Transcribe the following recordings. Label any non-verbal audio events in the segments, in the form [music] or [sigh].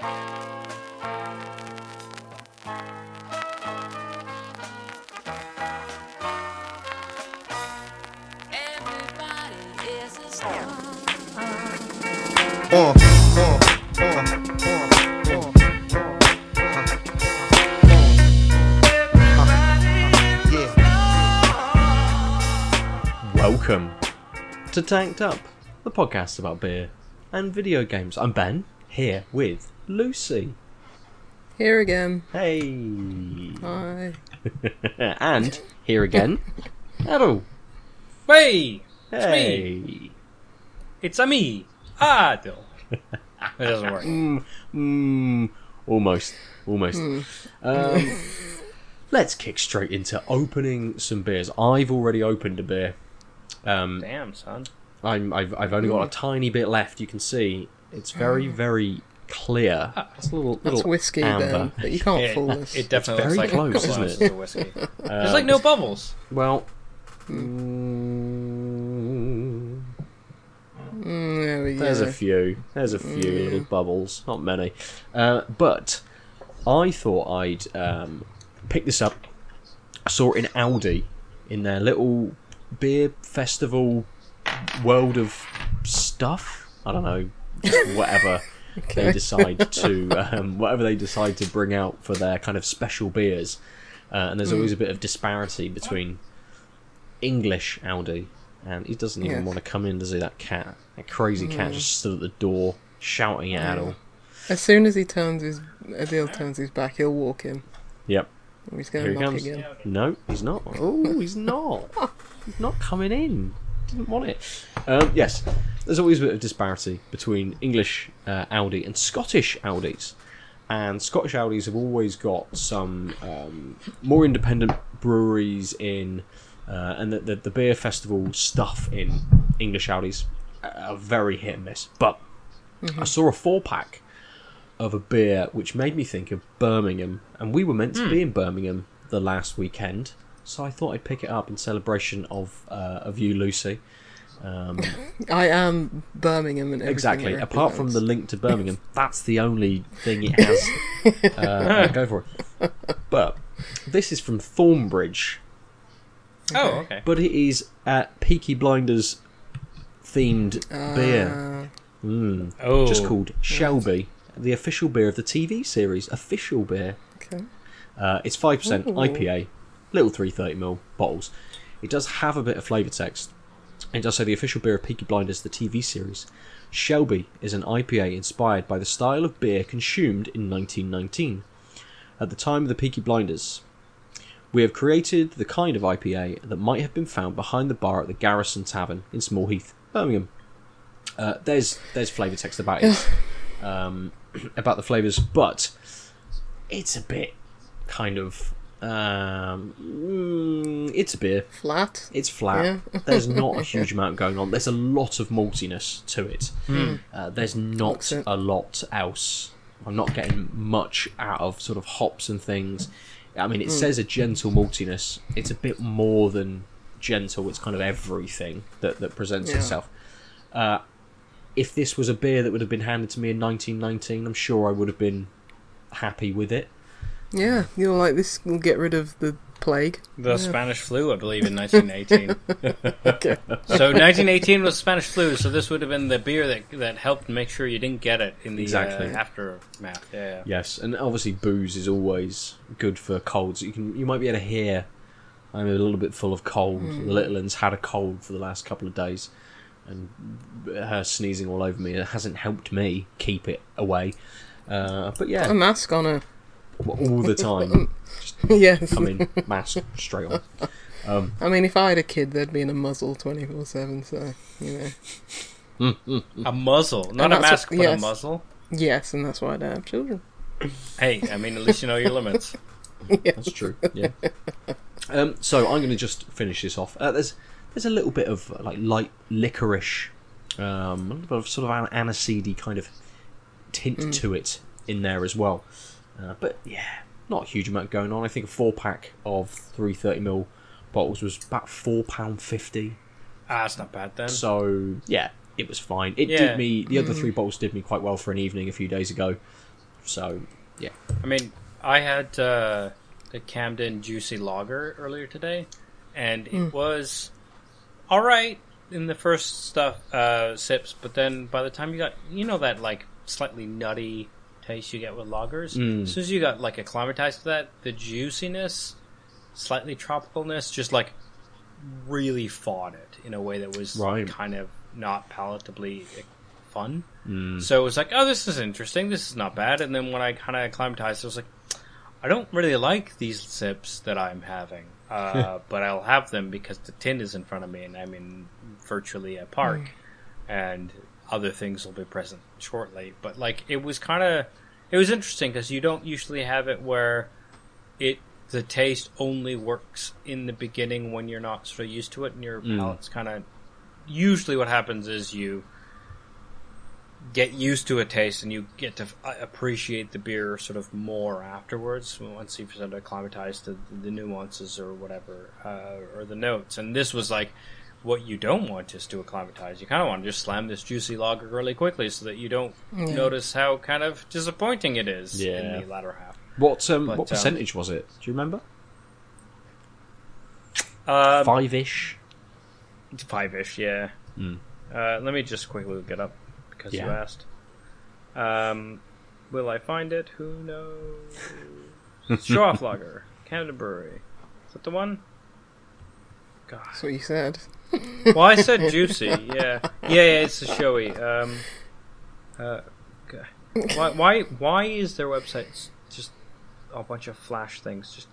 Uh, uh, uh, uh, uh. Welcome to Tanked Up, the podcast about beer and video games. I'm Ben, here with Lucy. Here again. Hey. Hi. [laughs] and here again, [laughs] Hello. Hey, it's me. Hey. It's a me, Aadil. It doesn't work. Mm, mm, almost. Almost. Um, let's kick straight into opening some beers. I've already opened a beer. Um, Damn, son. I'm, I've, I've only got a tiny bit left. You can see it's very, very clear. It's a little, That's little whiskey amber. then, but you can't It, fool us. it definitely very looks like close, isn't it? of whiskey. [laughs] There's like no bubbles. Well, Hmm. mm, Mm, there we there's a few. There's a few little bubbles, not many. Uh, but I thought I'd um, pick this up. I saw it in Aldi in their little beer festival world of stuff. I don't know, [laughs] just whatever they decide [laughs] to, um, whatever they decide to bring out for their kind of special beers. Uh, and there's always a bit of disparity between English Aldi and he doesn't even Yes. want to come in, does he? That cat, that crazy cat, just stood at the door shouting at Aadil. As soon as he turns his Aadil turns his back, he'll walk in. Yep. He's Here going he to knock comes. again. No, he's not. Oh, he's not. [laughs] He's not coming in. Didn't want it. Um, yes, there's always a bit of disparity between English uh, Aldi and Scottish Aldis. And Scottish Aldis have always got some um, more independent breweries in, uh, and the, the, the beer festival stuff in English Aldis are very hit and miss. But I saw a four pack of a beer which made me think of Birmingham, and we were meant to be in Birmingham the last weekend, so I thought I'd pick it up in celebration of uh, of you, Lucy. Um, [laughs] I am Birmingham and exactly. it Apart from the link to Birmingham, [laughs] that's the only thing it has. [laughs] uh, go for it. But this is from Thornbridge, Oh, okay. but it is uh, Peaky Blinders themed beer. Uh, Mm. Oh, just called Shelby, the official beer of the TV series. Official beer. okay. Uh, it's five percent IPA, little three thirty ml bottles. It does have a bit of flavour text. It does say the official beer of Peaky Blinders, the TV series. Shelby is an IPA inspired by the style of beer consumed in 1919. At the time of the Peaky Blinders, we have created the kind of IPA that might have been found behind the bar at the Garrison Tavern in Small Heath, Birmingham. Uh, there's there's flavour text about it, [laughs] um, [clears throat] about the flavours, but it's a bit kind of um, mm, it's a beer. Flat. It's flat. Yeah. [laughs] There's not a [laughs] huge amount going on. There's a lot of maltiness to it. Uh, there's not a lot else. I'm not getting much out of sort of hops and things. I mean, it says a gentle maltiness. It's a bit more than gentle. It's kind of everything that, that presents Yeah. itself. Uh, if this was a beer that would have been handed to me in 1919, I'm sure I would have been happy with it. Yeah, you're like this will get rid of the plague. the Spanish flu, I believe, in 1918. [laughs] Okay. so 1918 was Spanish flu, so this would have been the beer that that helped make sure you didn't get it in the Exactly. uh, aftermath. Yeah, yeah. Yes, and obviously booze is always good for colds. You can you might be able to hear I'm a little bit full of cold. The little one's had a cold for the last couple of days, and her sneezing all over me. It hasn't helped me keep it away. Uh, but yeah. A mask on her. All the time, [laughs] yes. come in mask straight on. I mean, if I had a kid, they'd be in a muzzle 24 7, so, you know. A muzzle, not a mask, what- but a muzzle. Yes, and that's why I don't have children. Hey, I mean, at least you know your limits. [laughs] That's true. Yeah. Um, so I'm going to just finish this off. Uh, there's there's a little bit of uh, like light licorice, um, a little bit of sort of an aniseedy kind of tint to it in there as well. Uh, but yeah, not a huge amount going on. I think a four pack of 330 ml bottles was about four pound fifty. Ah, it's not bad then. So yeah, it was fine. It Yeah. did me. The other three bottles did me quite well for an evening a few days ago. So yeah, I mean, I had uh, the Camden Juicy Lager earlier today, and it was all right in the first stuff uh, sips, but then by the time you got, you know, that like slightly nutty taste you get with lagers. Mm. As soon as you got like acclimatized to that, the juiciness, slightly tropicalness, just like really fought it in a way that was Right. kind of not palatably fun. Mm. So it was like, oh, this is interesting. This is not bad. And then when I kind of acclimatized, I was like, I don't really like these sips that I'm having, [laughs] uh, but I'll have them because the tin is in front of me and I'm in virtually a park, and other things will be present shortly. But like, it was kind of, it was interesting because you don't usually have it where it the taste only works in the beginning when you're not sort of used to it and your Mm. palate's kind of. Usually, what happens is you get used to a taste and you get to uh, appreciate the beer sort of more afterwards once you've sort of acclimatized to the nuances or whatever uh, or the notes. And this was like what you don't want is to acclimatize. You kind of want to just slam this juicy lager really quickly so that you don't Yeah. notice how kind of disappointing it is Yeah. in the latter half. what um, But, what um, percentage was it? Do you remember? Um, Five ish. Five ish, yeah. Mm. Uh, let me just quickly look it up because you asked. Um, will I find it? Who knows? [laughs] Show off lager, Canada Brewery. Is that the one? God. That's what you said. Well, I said juicy. Yeah, yeah, yeah. It's a showy. Um, uh, why, why, why is their website just a bunch of flash things? Just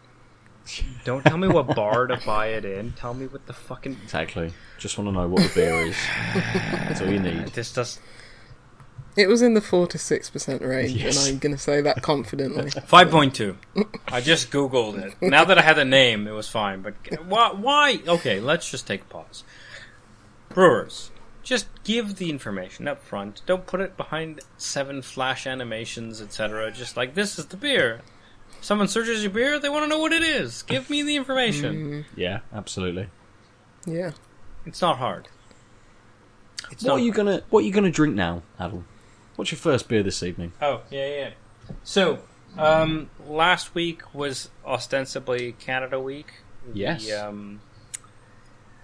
don't tell me what bar to buy it in. Tell me what the fucking Exactly. Just want to know what the beer is. That's all you need. this does. It was in the four to six percent range, Yes. and I'm going to say that confidently. [laughs] Five point two. I just googled it. Now that I had the name, it was fine. But why? Why? Okay, let's just take a pause. Brewers, just give the information up front. Don't put it behind seven flash animations, etc. Just like this is the beer. Someone searches your beer, they want to know what it is. Give me the information. Mm. Yeah, absolutely. Yeah. It's not hard. It's What not are you gonna What are you gonna drink now, Aadil? What's your first beer this evening? Oh, yeah, yeah. So, um, last week was ostensibly Canada Week. Yes. The, um,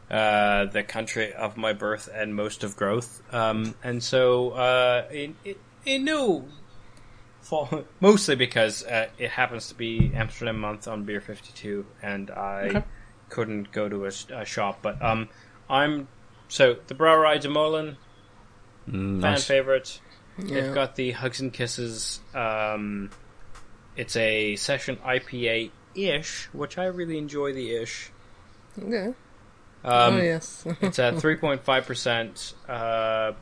uh, the country of my birth and most of growth. Um, and so, uh, in, in, in no fault, [laughs] mostly because uh, it happens to be Amsterdam month on Beer 52, and I Okay. couldn't go to a shop. But um, I'm. So, the Brouwerij de Molen, Mm, fan nice. favorite. Yeah. They've got the Hugs and Kisses. Um, it's a session IPA ish, which I really enjoy the ish. Yeah. Um, oh yes. [laughs] it's a 3.5% uh,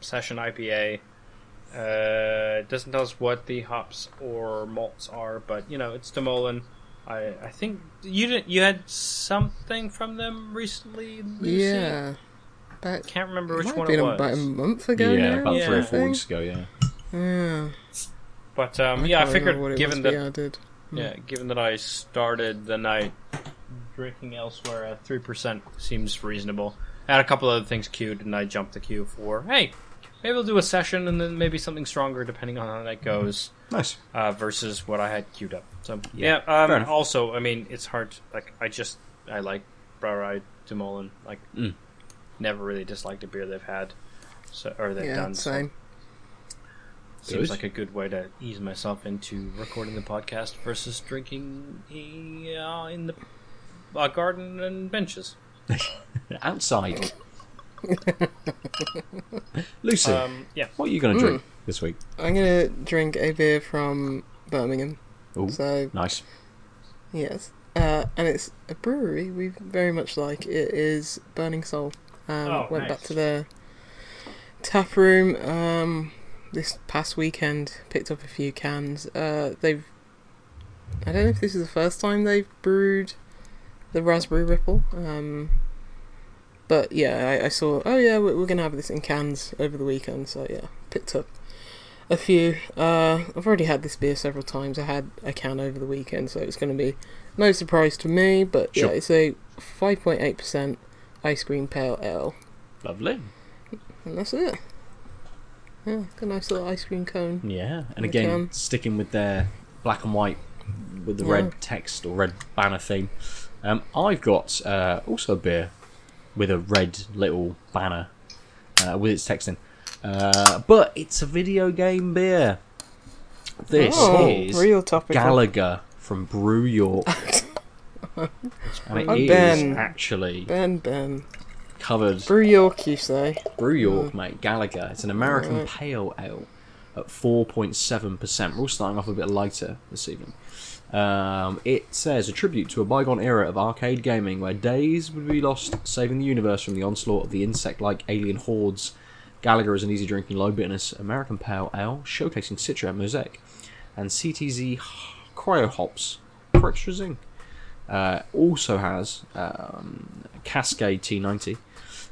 session IPA. Uh, it doesn't tell us what the hops or malts are, but you know it's De Molen. I I think you did you had something from them recently. Lucy? yeah. But can't remember which might one have been it was. about a month ago yeah, now. about Yeah. three or four weeks ago. Yeah. Yeah. But um, I yeah, I can't what figured it given was that we added. Yeah, given that I started the night drinking elsewhere at three percent seems reasonable. I had a couple other things queued, and I jumped the queue for hey, maybe we'll do a session and then maybe something stronger depending on how that goes. Nice. Uh, versus what I had queued up. So Yeah, yeah, um, also I mean it's hard. To, like I just I like Brouwerij de Molen. Like Mm. Never really disliked a beer they've had, so or they've Yeah, done. same. So seems like a good way to ease myself into recording the podcast versus drinking uh, in the uh, garden and benches. [laughs] Outside. [laughs] Lucy, Um, yeah. what are you going to drink this week? I'm gonna drink a beer from Birmingham. Ooh, So nice. yes, uh, and it's a brewery we very much like. It is Burning Soul. Um, Oh, went back to the tap room um, this past weekend. Picked up a few cans. Uh, they've. I don't know if this is the first time they've brewed the raspberry ripple. Um, but yeah, I, I saw. Oh yeah, we're, we're gonna have this in cans over the weekend. So yeah, picked up a few. Uh, I've already had this beer several times. I had a can over the weekend, so it's going to be no surprise to me. But Sure. yeah, it's a 5.8% ice cream pale ale, Lovely. and that's it. Yeah, got a nice little ice cream cone. Yeah, and again, can. sticking with their black and white with the Yeah. red text or red banner theme. Um, I've got uh, also a beer with a red little banner uh, with its text in, uh, but it's a video game beer. This oh, is real topical. Galaga from Brew York, [laughs] and it is Ben. actually Ben, Ben. covered Brew York, you say? Brew York, mate. Galaga. It's an American Right. pale ale at 4.7%. We're all starting off a bit lighter this evening. Um, it says a tribute to a bygone era of arcade gaming where days would be lost saving the universe from the onslaught of the insect like alien hordes. Galaga is an easy drinking, low bitterness American pale ale showcasing Citra, Mosaic, and CTZ cryo hops for extra zing. Uh, also has um, Cascade T90,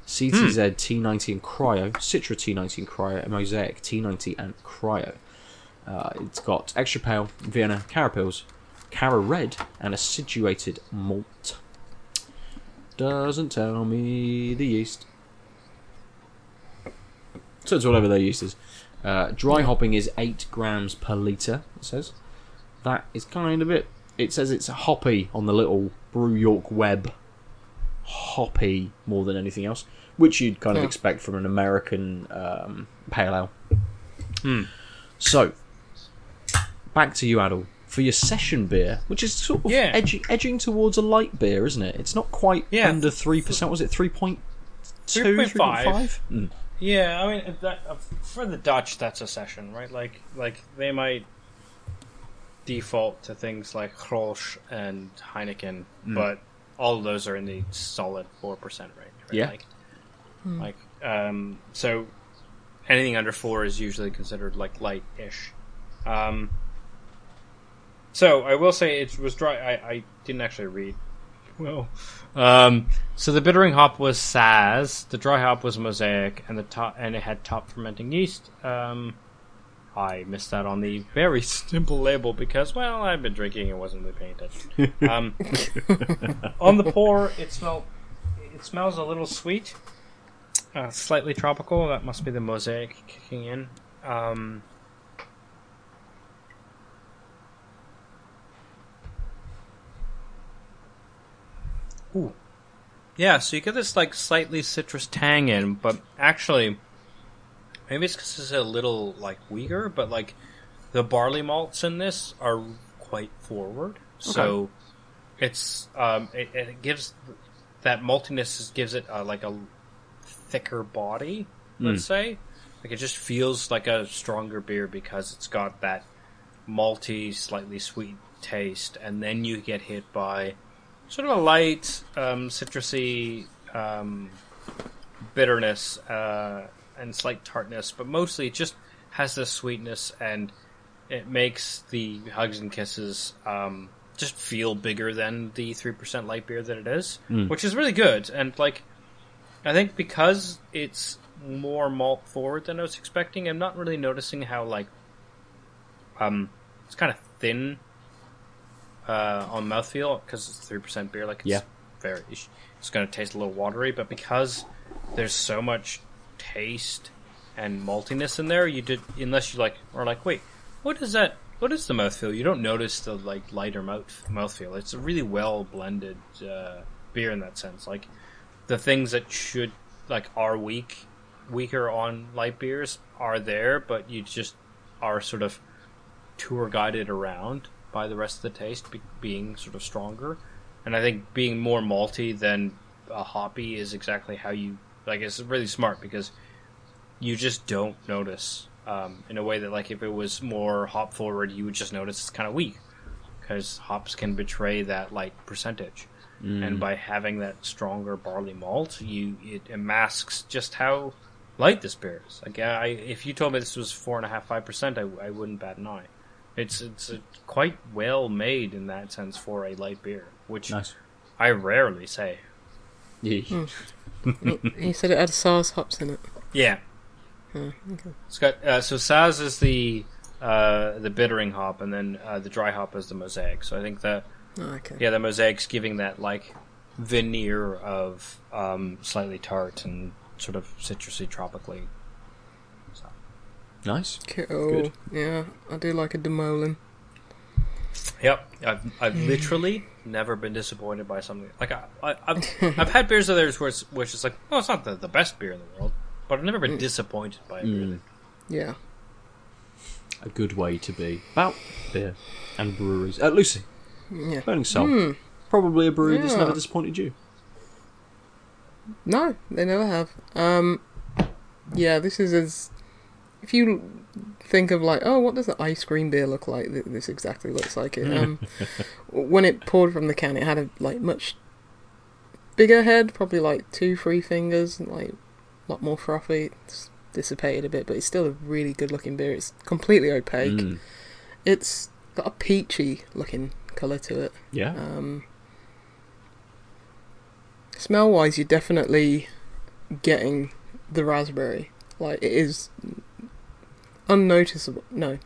CTZ T90 and Cryo, Citra T90 and Cryo, Mosaic T90 and Cryo. Uh, it's got extra pale, Vienna, Carapils, Cara Red, and acidulated malt. Doesn't tell me the yeast. So it's whatever their yeast is. Uh, dry hopping is 8 grams per litre, it says. That is kind of it. It says it's hoppy on the little Brew York web. Hoppy more than anything else, which you'd kind of expect from an American um, pale ale. Hmm. So, back to you, Aadil, for your session beer, which is sort of Yeah. edging, edging towards a light beer, isn't it? It's not quite Yeah. under 3%. Was it 3.2? 3.5. 3.5? Mm. Yeah, I mean that uh, for the Dutch, that's a session, right? Like, like they might default to things like Grolsch and Heineken, Mm. but all of those are in the solid four percent range. Right? Yeah. Like, like um, so anything under four is usually considered like light-ish. Um, so I will say it was dry. I, I didn't actually read. Well, um, so the bittering hop was Saaz, the dry hop was Mosaic, and the top and it had top fermenting yeast. Um, I missed that on the very simple label because, well, I've been drinking and wasn't really paying attention. Um, [laughs] on the pour, it smelled. It smells a little sweet, uh, slightly tropical. That must be the Mosaic kicking in. Um, Ooh. Yeah, so you get this like slightly citrus tang in, but actually, maybe it's because it's a little like weaker, but like the barley malts in this are quite forward. So it's um, it, it gives that maltiness is- gives it uh, like a thicker body. Let's say, like it just feels like a stronger beer because it's got that malty, slightly sweet taste, and then you get hit by sort of a light, um, citrusy um, bitterness uh, and slight tartness, but mostly it just has this sweetness and it makes the hugs and kisses um, just feel bigger than the three percent light beer that it is, which is really good. And like, I think because it's more malt forward than I was expecting, I'm not really noticing how like um it's kind of thin uh, on mouthfeel because it's three percent beer. Like it's Yeah. very, it's going to taste a little watery, but because there's so much taste and maltiness in there, you did unless you like are like, wait, what is that? What is the mouthfeel? You don't notice the like lighter mouth mouthfeel. It's a really well blended uh, beer in that sense. Like the things that should like are weak, weaker on light beers are there, but you just are sort of tour guided around by the rest of the taste be- being sort of stronger. And I think being more malty than a hoppy is exactly how you like. It's really smart because you just don't notice um, in a way that like if it was more hop forward, you would just notice it's kind of weak because hops can betray that like percentage. And by having that stronger barley malt, you it, masks just how light this beer is. Like I, if you told me this was four and a half, five percent, I, I wouldn't bat an eye. It's it's quite well made in that sense for a light beer, which Nice. I rarely say. Yeah. You said it had Saaz hops in it. Yeah, Oh, okay. it's got uh, so Saaz is the uh, the bittering hop, and then uh, the dry hop is the mosaic. So I think that Oh, okay. yeah, the mosaic's giving that like veneer of um, slightly tart and sort of citrusy, tropically. So Nice. Cool. Good. Yeah, I do like a De Molen. Yep, I've, I've literally never been disappointed by something. Like I, I, I've [laughs] I've had beers of theirs where it's, which is like, oh, it's not the, the best beer in the world, but I've never been disappointed by it. beer. Mm. Yeah. A good way to be about beer and breweries. Uh, Lucy, Yeah. Burning Soul. Probably a brewery that's never disappointed you. No, they never have. Um, yeah, this is as if you think of like, oh, what does the ice cream beer look like? This exactly looks like it. Um, [laughs] when it poured from the can, it had a like much bigger head, probably like two, three fingers, and, like a lot more frothy. It's dissipated a bit, but it's still a really good looking beer. It's completely opaque. Mm. It's got a peachy looking colour to it. Yeah. Um, smell wise, you're definitely getting the raspberry. Like it is unnoticeable. No,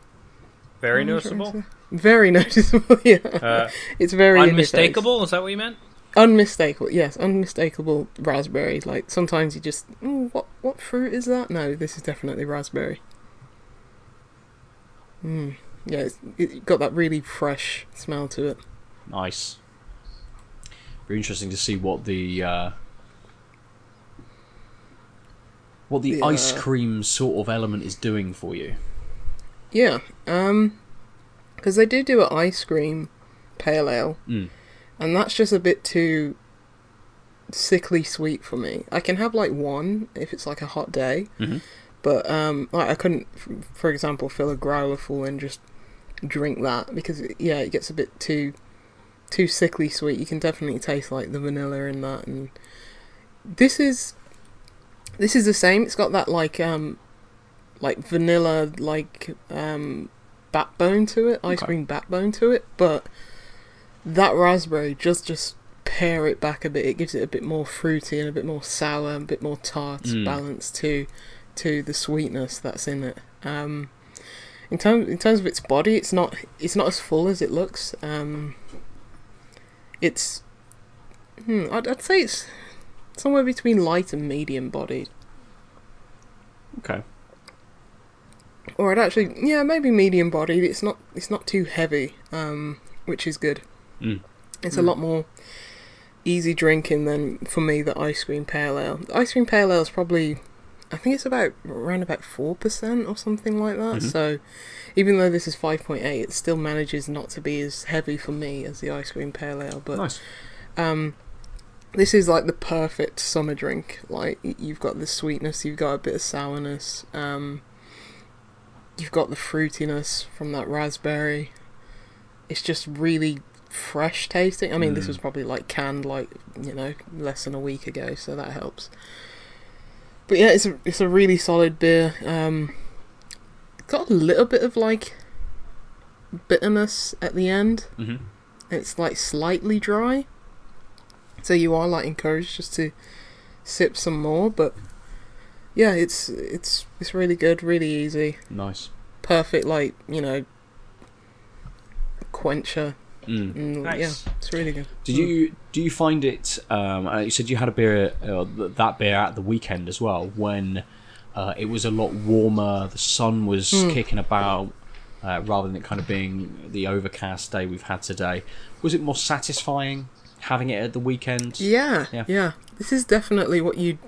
Very What was I trying to noticeable. Very [laughs] noticeable. Yeah, uh, it's very in your face. unmistakable. Is that what you meant? Unmistakable. Yes, unmistakable raspberry. Like sometimes you just, "Mm, what what fruit is that? No, this is definitely raspberry. Mm. Yeah, it's, it got that really fresh smell to it. Nice. Very interesting to see what the uh, what the ice cream sort of element is doing for you. Yeah, um, because they do do an ice cream pale ale, Mm. and that's just a bit too sickly sweet for me. I can have like one if it's like a hot day, Mhm. but um, like I couldn't, for example, fill a growler full and just drink that because yeah, it gets a bit too too sickly sweet. You can definitely taste like the vanilla in that, and this is this is the same. It's got that like um like vanilla like um backbone to it, ice Okay. cream backbone to it, but that raspberry just just pare it back a bit. It gives it a bit more fruity and a bit more sour, and a bit more tart Mm. balance to to the sweetness that's in it. Um, in terms in terms of its body, it's not it's not as full as it looks. Um, it's hmm, I'd, I'd say it's somewhere between light and medium bodied. Okay. Or it actually, yeah, maybe medium bodied. It's not, it's not too heavy, um, which is good. Mm. It's a lot more easy drinking than for me the ice cream pale ale. The ice cream pale ale is probably, I think it's about around about four percent or something like that. Mhm. So, even though this is five point eight, it still manages not to be as heavy for me as the ice cream pale ale. But nice. um, this is like the perfect summer drink. Like you've got the sweetness, you've got a bit of sourness, um, you've got the fruitiness from that raspberry. It's just really fresh tasting. I mean, this Mm. was probably like canned, like you know, less than a week ago, so that helps. But yeah, it's a it's a really solid beer. Um, got a little bit of like bitterness at the end. hmm It's like slightly dry. So you are like encouraged just to sip some more, but yeah, it's it's it's really good, really easy, Nice. perfect like you know quencher. Mm. And, Nice. Yeah, it's really good. Did you do you find it? Um, uh, you said you had a beer, uh, that beer at the weekend as well, when uh, it was a lot warmer. The sun was kicking about, uh, rather than it kind of being the overcast day we've had today. Was it more satisfying having it at the weekend? Yeah, Yeah. yeah, This is definitely what you'd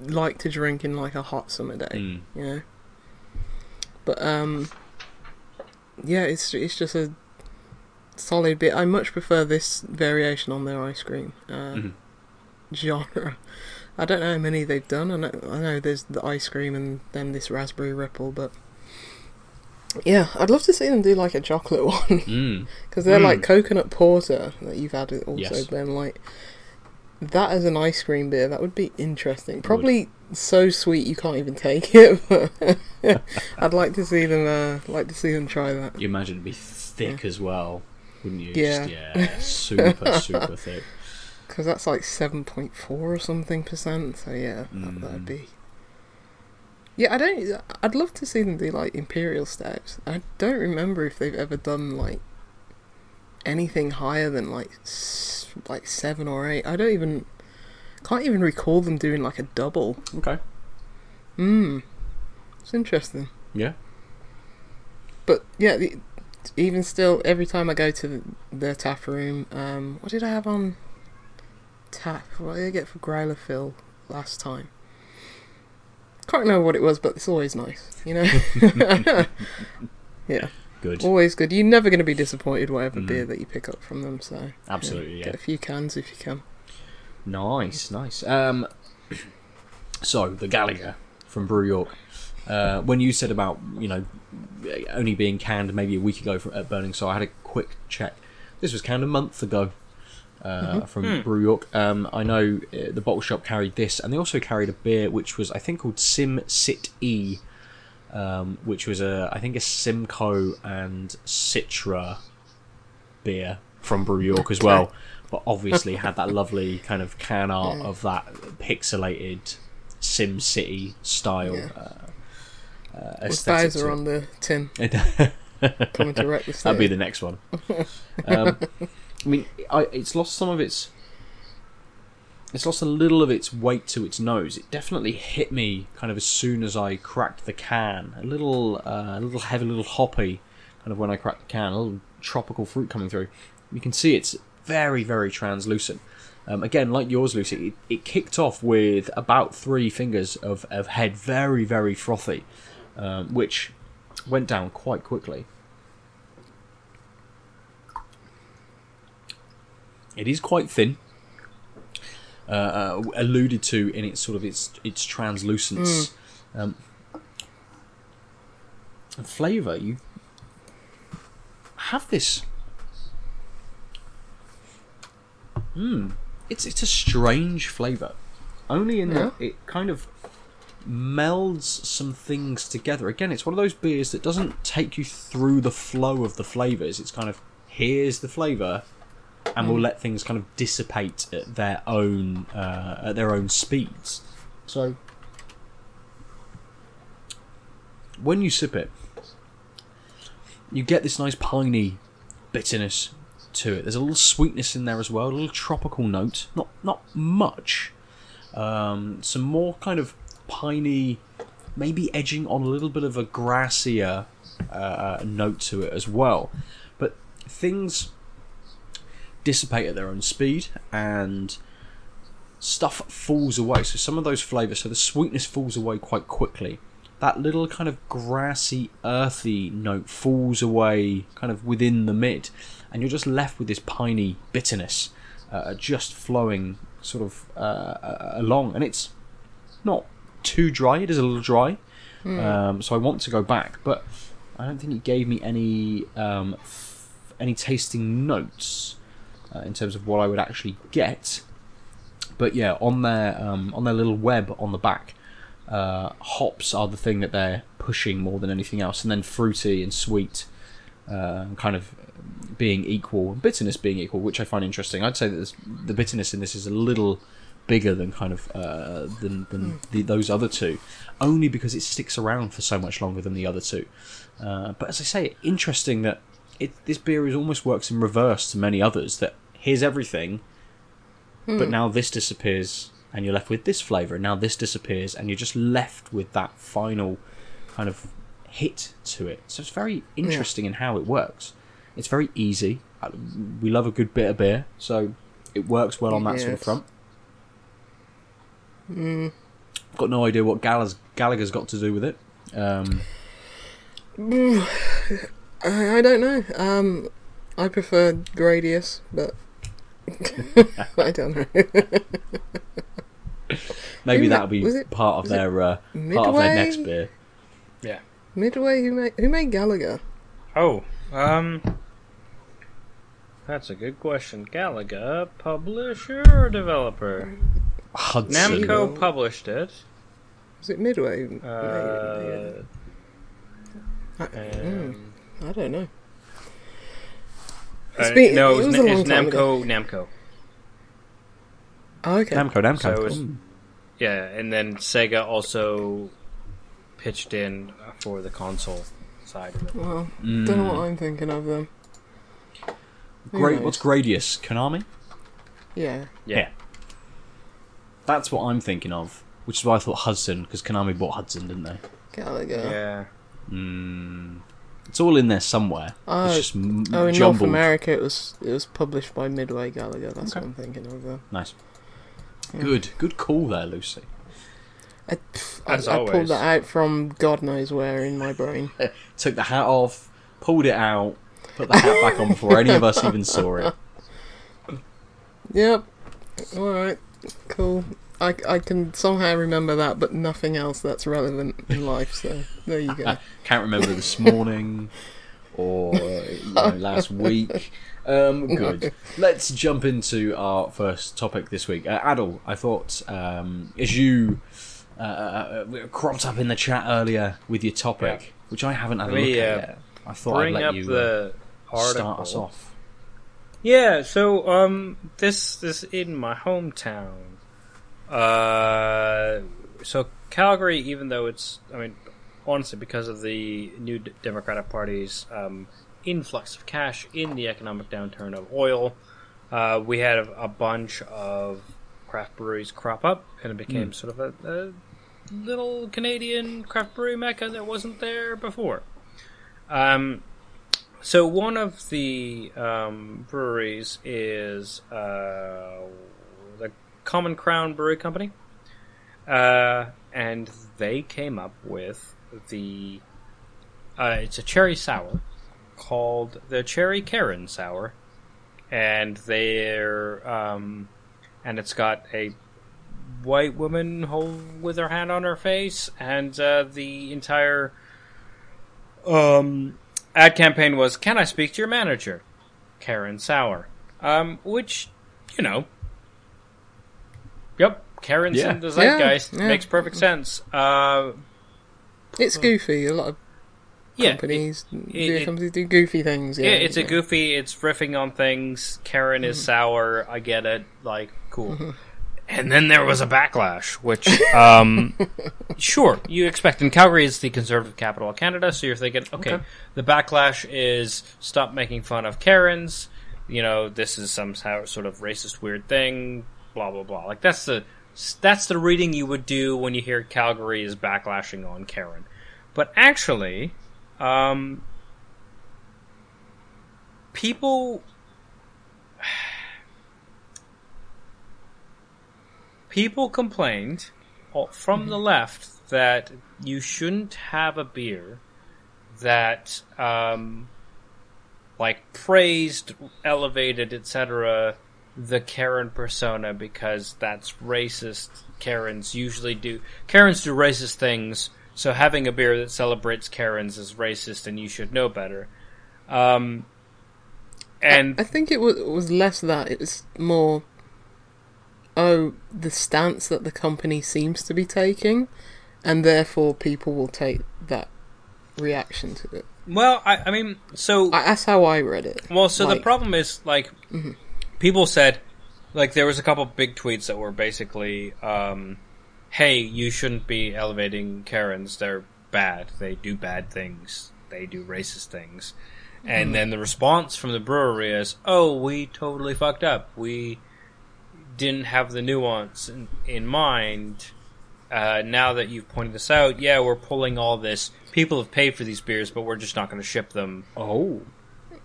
like to drink in like a hot summer day. Mm. you know. But um, yeah, it's it's just a solid bit. I much prefer this variation on their ice cream uh, Mhm. genre. I don't know how many they've done. I know, I know there's the ice cream and then this raspberry ripple, but yeah, I'd love to see them do like a chocolate [laughs] one Mm. because they're like Mm. coconut porter that you've had also, Yes. Ben. Like that as an ice cream beer, that would be interesting. Probably so sweet you can't even take [laughs] it. But [laughs] I'd like to see them. Uh, like to see them try that. You imagine it'd be thick as well, wouldn't you? Yeah. Just, yeah, super, super thick. Because that's like seven point four or something percent. So yeah, that, that'd Mm. be. Yeah, I don't. I'd love to see them do like imperial stouts. I don't remember if they've ever done like anything higher than like like seven or eight. I don't even can't even recall them doing like a double. Okay. Hmm, it's interesting. Yeah. but yeah, the, even still, every time I go to the, the tap room, um, what did I have on tap? What did I get for Growler fill last time? Can't remember what it was, but it's always nice, you know. [laughs] yeah, Good. always good. You're never going to be disappointed whatever Mm. beer that you pick up from them. So yeah, Absolutely, yeah. get a few cans if you can. Nice, nice. Um, so the Galaga from Brew York. Uh, when you said about you know only being canned maybe a week ago for, at Burning, so I had a quick check. This was canned a month ago uh, from Brew York. Um, I know uh, the bottle shop carried this, and they also carried a beer which was I think called Sim Sit E, um, which was a I think a Simcoe and Citra beer from Brew York as well, but obviously had that lovely kind of can [laughs] art of that pixelated Sim City style. Yeah. Uh, uh, aesthetic Bowser to on the tin, it. [laughs] coming to wreck this That'd be the next one. [laughs] Um, I mean, I, it's lost some of its. It's lost a little of its weight to its nose. It definitely hit me kind of as soon as I cracked the can. A little, uh, a little heavy, a little hoppy, kind of when I cracked the can. A little tropical fruit coming through. You can see it's very, very translucent. Um, again, like yours, Lucy, it, it kicked off with about three fingers of, of head, very, very frothy, um, which went down quite quickly. It is quite thin, uh, uh, alluded to in its sort of its its translucence. Um, and flavour, you have this. Hmm, it's it's a strange flavour. Only in that it kind of melds some things together. Again, it's one of those beers that doesn't take you through the flow of the flavours. It's kind of here's the flavour, and we'll let things kind of dissipate at their own uh, at their own speeds. So when you sip it, you get this nice piney bitterness to it. There's a little sweetness in there as well, a little tropical note. Not not much. Um, some more kind of piney, maybe edging on a little bit of a grassier uh, note to it as well. But things dissipate at their own speed and stuff falls away. So some of those flavours, so the sweetness falls away quite quickly. That little kind of grassy, earthy note falls away kind of within the mid, and you're just left with this piney bitterness uh, just flowing sort of uh, uh, along. And it's not too dry, it is a little dry. Um, so I want to go back, but I don't think it gave me any um, f- any tasting notes uh, in terms of what I would actually get. But yeah, on their um, on their little web on the back, uh, hops are the thing that they're pushing more than anything else, and then fruity and sweet, uh, kind of being equal, bitterness being equal, which I find interesting. I'd say that the bitterness in this is a little bigger than kind of uh, than, than the, those other two, only because it sticks around for so much longer than the other two. Uh, but as I say, interesting that it, this beer is almost works in reverse to many others. That here's everything, but now this disappears, and you're left with this flavour, and now this disappears, and you're just left with that final kind of hit to it. So it's very interesting in how it works. It's very easy. Uh, We love a good bit of beer, so it works well on that sort of Yes. front. Got no idea what Galaga's, Galaga's got to do with it. Um, I, I don't know. Um, I prefer Gradius, but [laughs] I don't know. [laughs] maybe Who that'll be was it- part of was their uh, part of their next beer. Yeah. Midway, who made who made Galaga? Oh, um, that's a good question. Galaga, publisher or developer? Hudson. Namco published it. Was it Midway? Uh, it? I, um, I don't know. uh, It's been- no, it it was, was Na- a it was long time Namco. Namco. Oh, okay. Namco, Namco. So was- Mm. Yeah, and then Sega also pitched in for the console side of it. Well, Mm. don't know what I'm thinking of them. Great. knows? What's Gradius? Konami. Yeah. Yeah. That's what I'm thinking of. Which is why I thought Hudson, because Konami bought Hudson, didn't they? Galaga. Yeah. Mm. It's all in there somewhere. Oh, it's just m- oh, in North. America, it was it was published by Midway Galaga. That's what I'm thinking of. Nice. Good, good call there, Lucy. I, pff, As I always. pulled that out from God knows where in my brain. [laughs] Took the hat off, pulled it out, put the hat back on before any of us even saw it. [laughs] Yep. All right. Cool. I, I can somehow remember that, but nothing else that's relevant in life. So there you go. Can't remember this morning or you know, last [laughs] week. Um, good. Let's jump into our first topic this week. Uh, Aadil, I thought um, as you uh, uh, uh, cropped up in the chat earlier with your topic, Yeah. which I haven't had a Let look me, at uh, yet. I thought I'd let you the uh, article. start us off. Yeah, so um, this this in my hometown. Uh, so Calgary, even though it's, I mean, honestly, because of the new D- Democratic Party's um, influx of cash in the economic downturn of oil, uh, we had a, a bunch of craft breweries crop up, and it became sort of a, a little Canadian craft brewery mecca that wasn't there before. Um, so one of the um, breweries is uh, Common Crown Brewery Company, uh, and they came up with the. Uh, it's a cherry sour called the Cherry Karen Sour, and they're um, and it's got a white woman with her hand on her face, and uh, the entire um, ad campaign was "Can I speak to your manager, Karen Sour?" Um, which you know, yep, Karen's Yeah. in the zeitgeist. Yeah, yeah. Makes perfect sense. Uh, It's goofy. A lot of yeah, companies, it- it- companies do goofy things. yeah, Yeah, it's a goofy. It's riffing on things. Karen is sour. I get it. Like, cool. And then there was a backlash, which, um, [laughs] sure, you expect. And Calgary is the conservative capital of Canada, so you're thinking, okay, Okay. the backlash is stop making fun of Karens. You know, this is some sort of racist, weird thing. Blah blah blah. Like that's the that's the reading you would do when you hear Calgary is backlashing on Karen. But actually, um, people [sighs] people complained from the left that you shouldn't have a beer that um, like praised elevated etc the karen persona because that's racist karens usually do karens do racist things so having a beer that celebrates karens is racist and you should know better um, and I think it was, it was less that. It was more, oh, the stance that the company seems to be taking, and therefore people will take that reaction to it. well I, I mean so I, that's how I read it. Well, so the problem is like people said like there was a couple big tweets that were basically um, hey, you shouldn't be elevating Karens. They're bad. They do bad things. They do racist things. And then the response from the brewery is, "Oh, we totally fucked up. We didn't have the nuance in, in mind. Uh, now that you've pointed this out, yeah, we're pulling all this. People have paid for these beers, but we're just not going to ship them. Oh,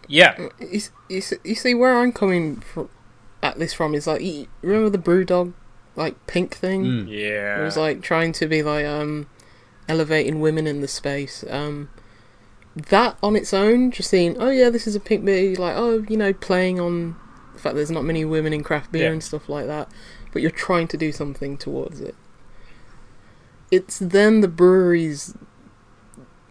Yeah, You, you, you see where I'm coming from at this from is like you remember the BrewDog like pink thing. Mm. yeah. It was like trying to be like um elevating women in the space. Um that on its own, just seeing, oh yeah, this is a pink beer, like, oh, you know, playing on the fact there's not many women in craft beer Yeah. and stuff like that, but you're trying to do something towards it. It's then the breweries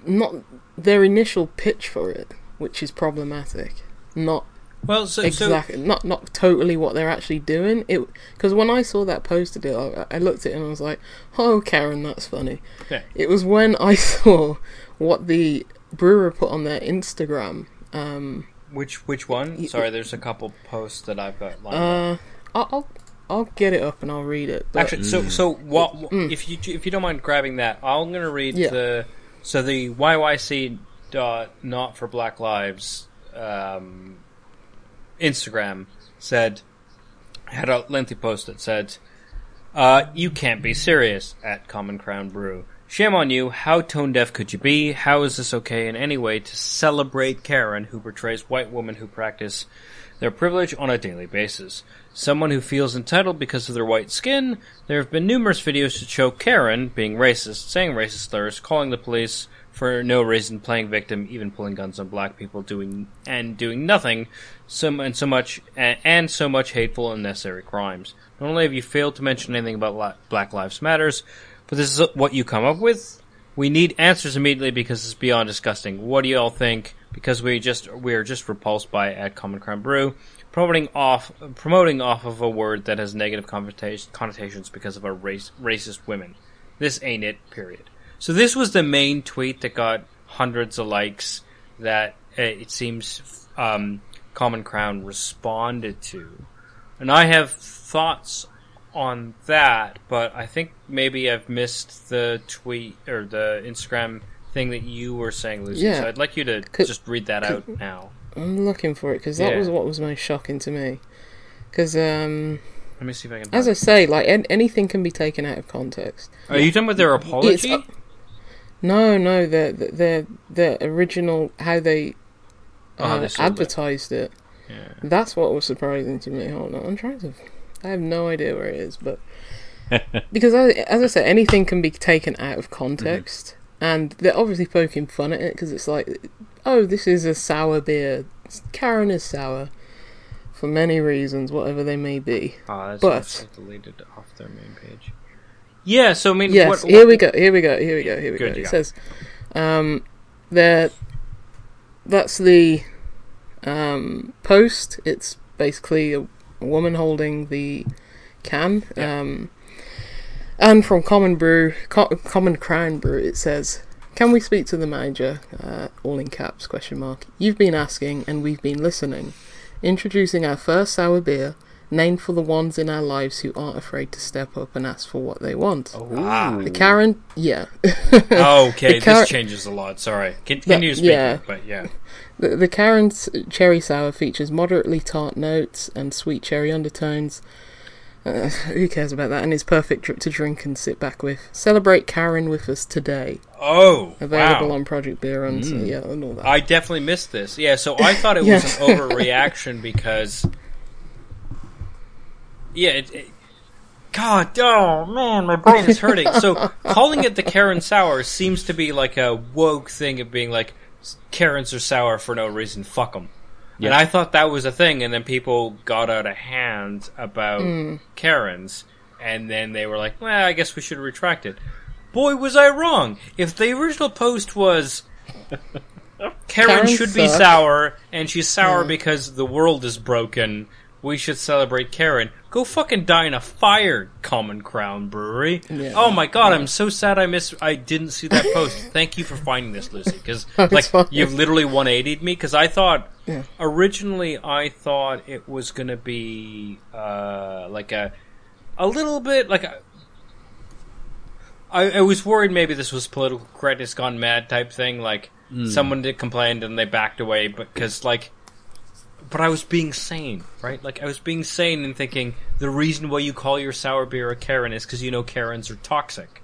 not their initial pitch for it, which is problematic. Not Well, so, exactly not not totally what they're actually doing it because when i saw that posted it I, I looked at it and i was like oh karen that's funny Yeah. it was when i [laughs] saw what the brewer put on their instagram um which which one? Y- Sorry, there's a couple posts that I've got. Lined up. uh I'll, I'll i'll get it up and i'll read it but Actually, so so what? If you if you don't mind grabbing that, I'm gonna read Yeah. the so the YYC dot not for Black Lives um, Instagram said had a lengthy post that said. Uh, you can't be serious at Common Crown Brew. Shame on you. How tone deaf could you be? How is this okay in any way to celebrate Karen, who portrays white women who practice their privilege on a daily basis? Someone who feels entitled because of their white skin. There have been numerous videos to show Karen being racist, saying racist slurs, calling the police for no reason, playing victim, even pulling guns on black people, doing and doing nothing, so and so much and, so much hateful and unnecessary crimes. Not only have you failed to mention anything about li- Black Lives Matters, but this is what you come up with. We need answers immediately because it's beyond disgusting. What do y'all think? Because we just we are just repulsed by it at Common Crown Brew, promoting off promoting off of a word that has negative connotations because of our race racist women. This ain't it. Period. So this was the main tweet that got hundreds of likes. That uh, it seems um, Common Crown responded to, and I have thoughts on that, but I think maybe I've missed the tweet or the Instagram thing that you were saying, Lucy. Yeah. So I'd like you to Could- just read that out now. I'm looking for it because that Yeah. was what was most shocking to me. Because, um, Let me see if I can. as I say, like an- anything can be taken out of context. Are you done with their apology? No, no, the the the, the original how they Oh, uh, they sold it. advertised it. yeah. That's what was surprising to me. Hold on, I'm trying to. I have no idea where it is, but [laughs] because I, as I said, anything can be taken out of context, and they're obviously poking fun at it because it's like, oh, this is a sour beer. Karen is sour for many reasons, whatever they may be. Oh, that's But- deleted off their main page. Yeah. So I mean, Yes, what, here we go. Here we go. Here we go. Here we Good, go. It says, um, there. That's the um, post. It's basically a, a woman holding the can. Yeah. Um, and from Common Brew, Co- Common Crown Brew, it says, "Can we speak to the manager?" Uh, all in caps. Question mark. You've been asking, and we've been listening. Introducing our first sour beer, named for the ones in our lives who aren't afraid to step up and ask for what they want. Ah. The Karen, yeah. okay, [laughs] The Car- this changes a lot. Sorry. Continue speaking. yeah. But yeah. The, the Karen's cherry sour features moderately tart notes and sweet cherry undertones. Uh, [laughs] who cares about that? And it's perfect dr- to drink and sit back with. Celebrate Karen with us today. Oh, Available wow. on Project Beer and so, yeah, and all that. I definitely missed this. Yeah, so I [laughs] thought it Yeah. was an overreaction because, yeah, it, it- God, oh man, my brain is hurting. So [laughs] calling it the Karen sour seems to be like a woke thing of being like Karens are sour for no reason. Fuck them. And I thought that was a thing, and then people got out of hand about Hmm. Karens, and then they were like, "Well, I guess we should retract it." Boy, was I wrong! If the original post was [laughs] Karen Karen should be sour, and she's sour Yeah. because the world is broken. We should celebrate Karen. Go fucking die in a fire, Common Crown Brewery. Yeah. Oh my god, I'm so sad I miss. I didn't see that post. [laughs] Thank you for finding this, Lucy, because [laughs] like fine. you've literally 180'd me. Because I thought Yeah. originally I thought it was gonna be uh, like a a little bit like a. I, I was worried maybe this was political correctness gone mad type thing. Like someone did complain and they backed away, because like, but I was being sane, right? Like I was being sane and thinking the reason why you call your sour beer a Karen is because you know Karens are toxic,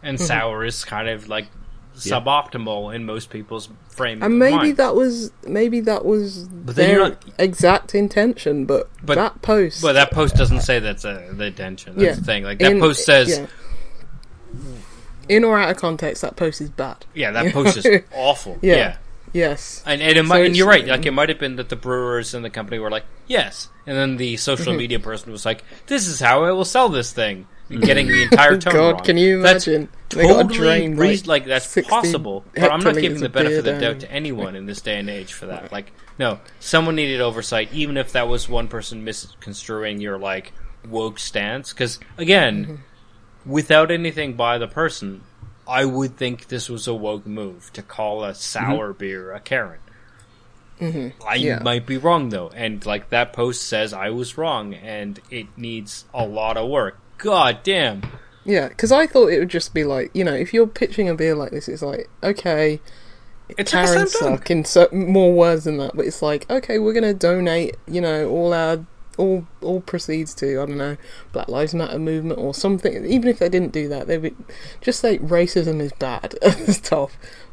and sour is kind of like suboptimal in most people's frame. and maybe mind. that was maybe that was then their not- exact intention, but, But- that post. But that post doesn't say that's uh, the intention. That's Yeah. the thing. Like that in- post says, yeah. in or out of context, that post is bad. yeah, that [laughs] post is awful. Yeah. yeah. Yes. And, and, So might, and you're right. Like it might have been that the brewers and the company were like, "Yes," and then the Mm-hmm. social media person was like, "This is how I will sell this thing," and getting the [laughs] entire tone God, wrong. can you That's imagine? Totally drained, rea- like, like, that's possible, but I'm not giving the benefit of the doubt to anyone in this day and age for that. Like, no, someone needed oversight, even if that was one person misconstruing your like woke stance. Because again, Mm-hmm. without anything by the person, I would think this was a woke move to call a sour beer a Karen. I Mm-hmm. Yeah. might be wrong though, and like that post says I was wrong, and it needs a lot of work. God damn. Yeah, because I thought it would just be like, you know, if you're pitching a beer like this, it's like, okay, It's Karen suck in so, more words than that, but it's like, okay, we're gonna donate, you know, all our all all proceeds to I don't know Black Lives Matter movement or something. Even if they didn't do that, they would just say racism is bad [laughs] at the top.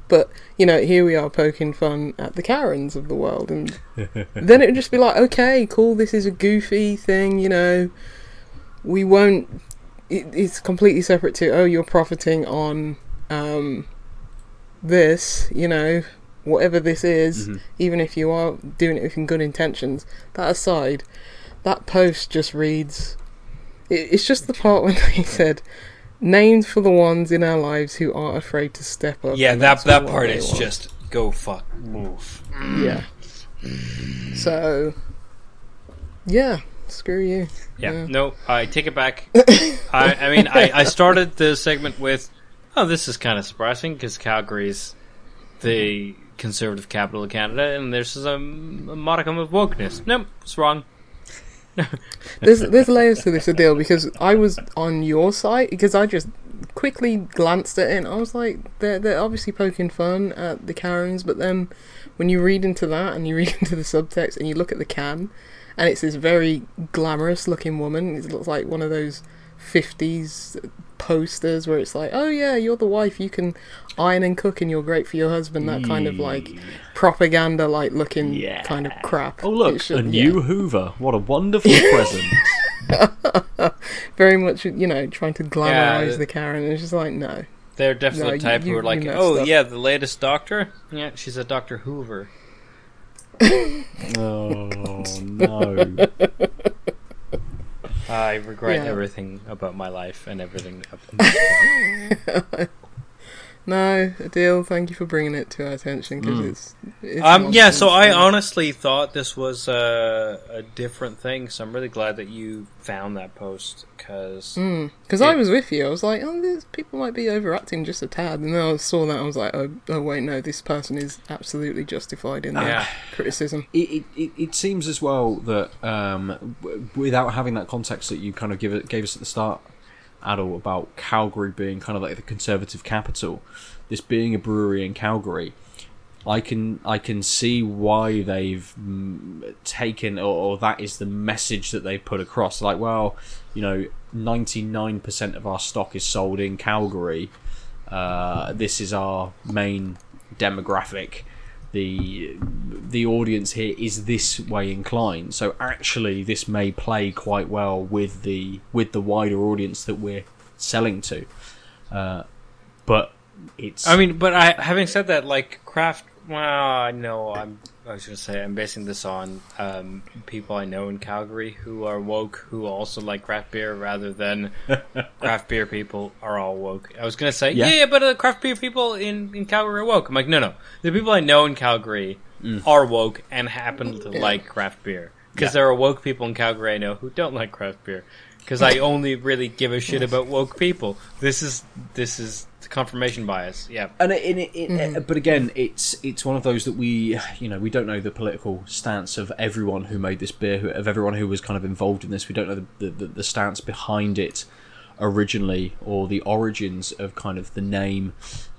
But you know, here we are poking fun at the Karens of the world, and [laughs] then it would just be like, okay, cool, this is a goofy thing, you know. We won't. It, it's completely separate to oh, you're profiting on um, this, you know, whatever this is, Mhm. even if you are doing it with good intentions. That aside, that post just reads. It, it's just the part when they said. Names for the ones in our lives who aren't afraid to step up. Yeah, that that part is want. just go fuck move. Yeah. So, yeah, screw you. Yeah, Yeah. no, I take it back. [laughs] I, I mean, I, I started the segment with, oh, this is kind of surprising because Calgary's the conservative capital of Canada, and there's a, a modicum of wokeness. Nope, it's wrong. [laughs] There's there's layers to this deal because I was on your site because I just quickly glanced at it and I was like, they're they're obviously poking fun at the Karens, but then when you read into that and you read [laughs] into the subtext and you look at the can, and it's this very glamorous looking woman. It looks like one of those fifties posters where it's like, oh yeah, you're the wife, you can iron and cook and you're great for your husband. That kind of like hmm. propaganda like looking Yeah. kind of crap. Oh look, should- a yeah. new Hoover. What a wonderful [laughs] present. [laughs] very much you know trying to glamorize Yeah, the Karen. And it's just like no, They're definitely No, the type you- who are like, oh up." yeah, the latest Doctor. Yeah, she's a Doctor Hoover. [laughs] oh no. I regret Yeah. everything about my life and everything. Up to this point. No, Aadil. Thank you for bringing it to our attention because Mm. it's, it's um, yeah, so I nonsense. honestly thought this was a, a different thing, so I'm really glad that you found that post because Because I was with you, I was like, oh, these people might be overacting just a tad, and then I saw that, I was like, oh, oh wait, no, this person is absolutely justified in their Yeah. criticism. It, it, it, it seems as well that um, without having that context that you kind of give it, gave us at the start, Aadil, about Calgary being kind of like the conservative capital, this being a brewery in Calgary, I can I can see why they've mm, taken or, or that is the message that they put across. Like, well, you know, ninety nine percent of our stock is sold in Calgary. Uh, this is our main demographic. The the audience here is this way inclined. So actually, this may play quite well with the with the wider audience that we're selling to. Uh, but it's I mean, but I having said that, like craft. Well, I know I'm. I was gonna say I'm basing this on um, people I know in Calgary who are woke, who also like craft beer, rather than [laughs] craft beer people are all woke. I was gonna say, Yeah. yeah, yeah but the craft beer people in in Calgary are woke. I'm like, no, no, the people I know in Calgary are woke and happen to like craft beer because Yeah. there are woke people in Calgary I know who don't like craft beer. Because I [laughs] only really give a shit about woke people. This is this is confirmation bias. Yeah. and it, and it, it, but again, it's it's one of those that we you know we don't know the political stance of everyone who made this beer, of everyone who was kind of involved in this. We don't know the the, the stance behind it originally or the origins of kind of the name.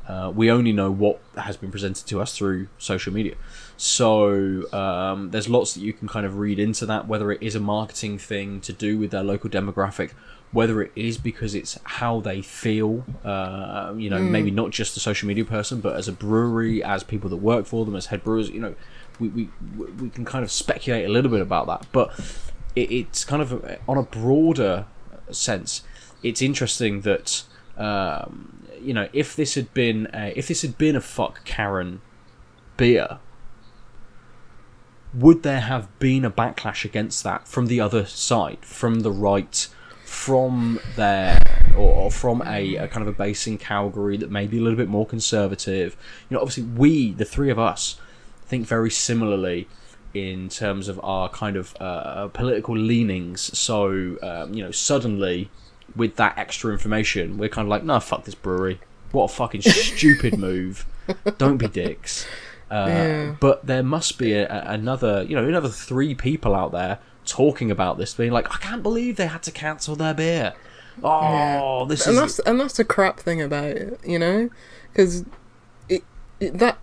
Uh, we only know what has been presented to us through social media. So um, there's lots that you can kind of read into that, whether it is a marketing thing to do with their local demographic, whether it is because it's how they feel, uh, you know, maybe not just the social media person, but as a brewery, as people that work for them, as head brewers, you know, we, we, we can kind of speculate a little bit about that. But it, it's kind of a, on a broader sense, it's interesting that um, you know if this had been a, if this had been a fuck Karen beer, would there have been a backlash against that from the other side, from the right, from there or, or from a, a kind of a base in Calgary that may be a little bit more conservative? You know, obviously we, the three of us, think very similarly in terms of our kind of uh, political leanings. So, um, you know, suddenly with that extra information, we're kind of like, nah, fuck this brewery. What a fucking [laughs] stupid move. Don't be dicks. Uh, Yeah. But there must be a, a- another, you know, another three people out there talking about this, being like, I can't believe they had to cancel their beer. Oh, this and is that's and that's the crap thing about it, you know, because it, it that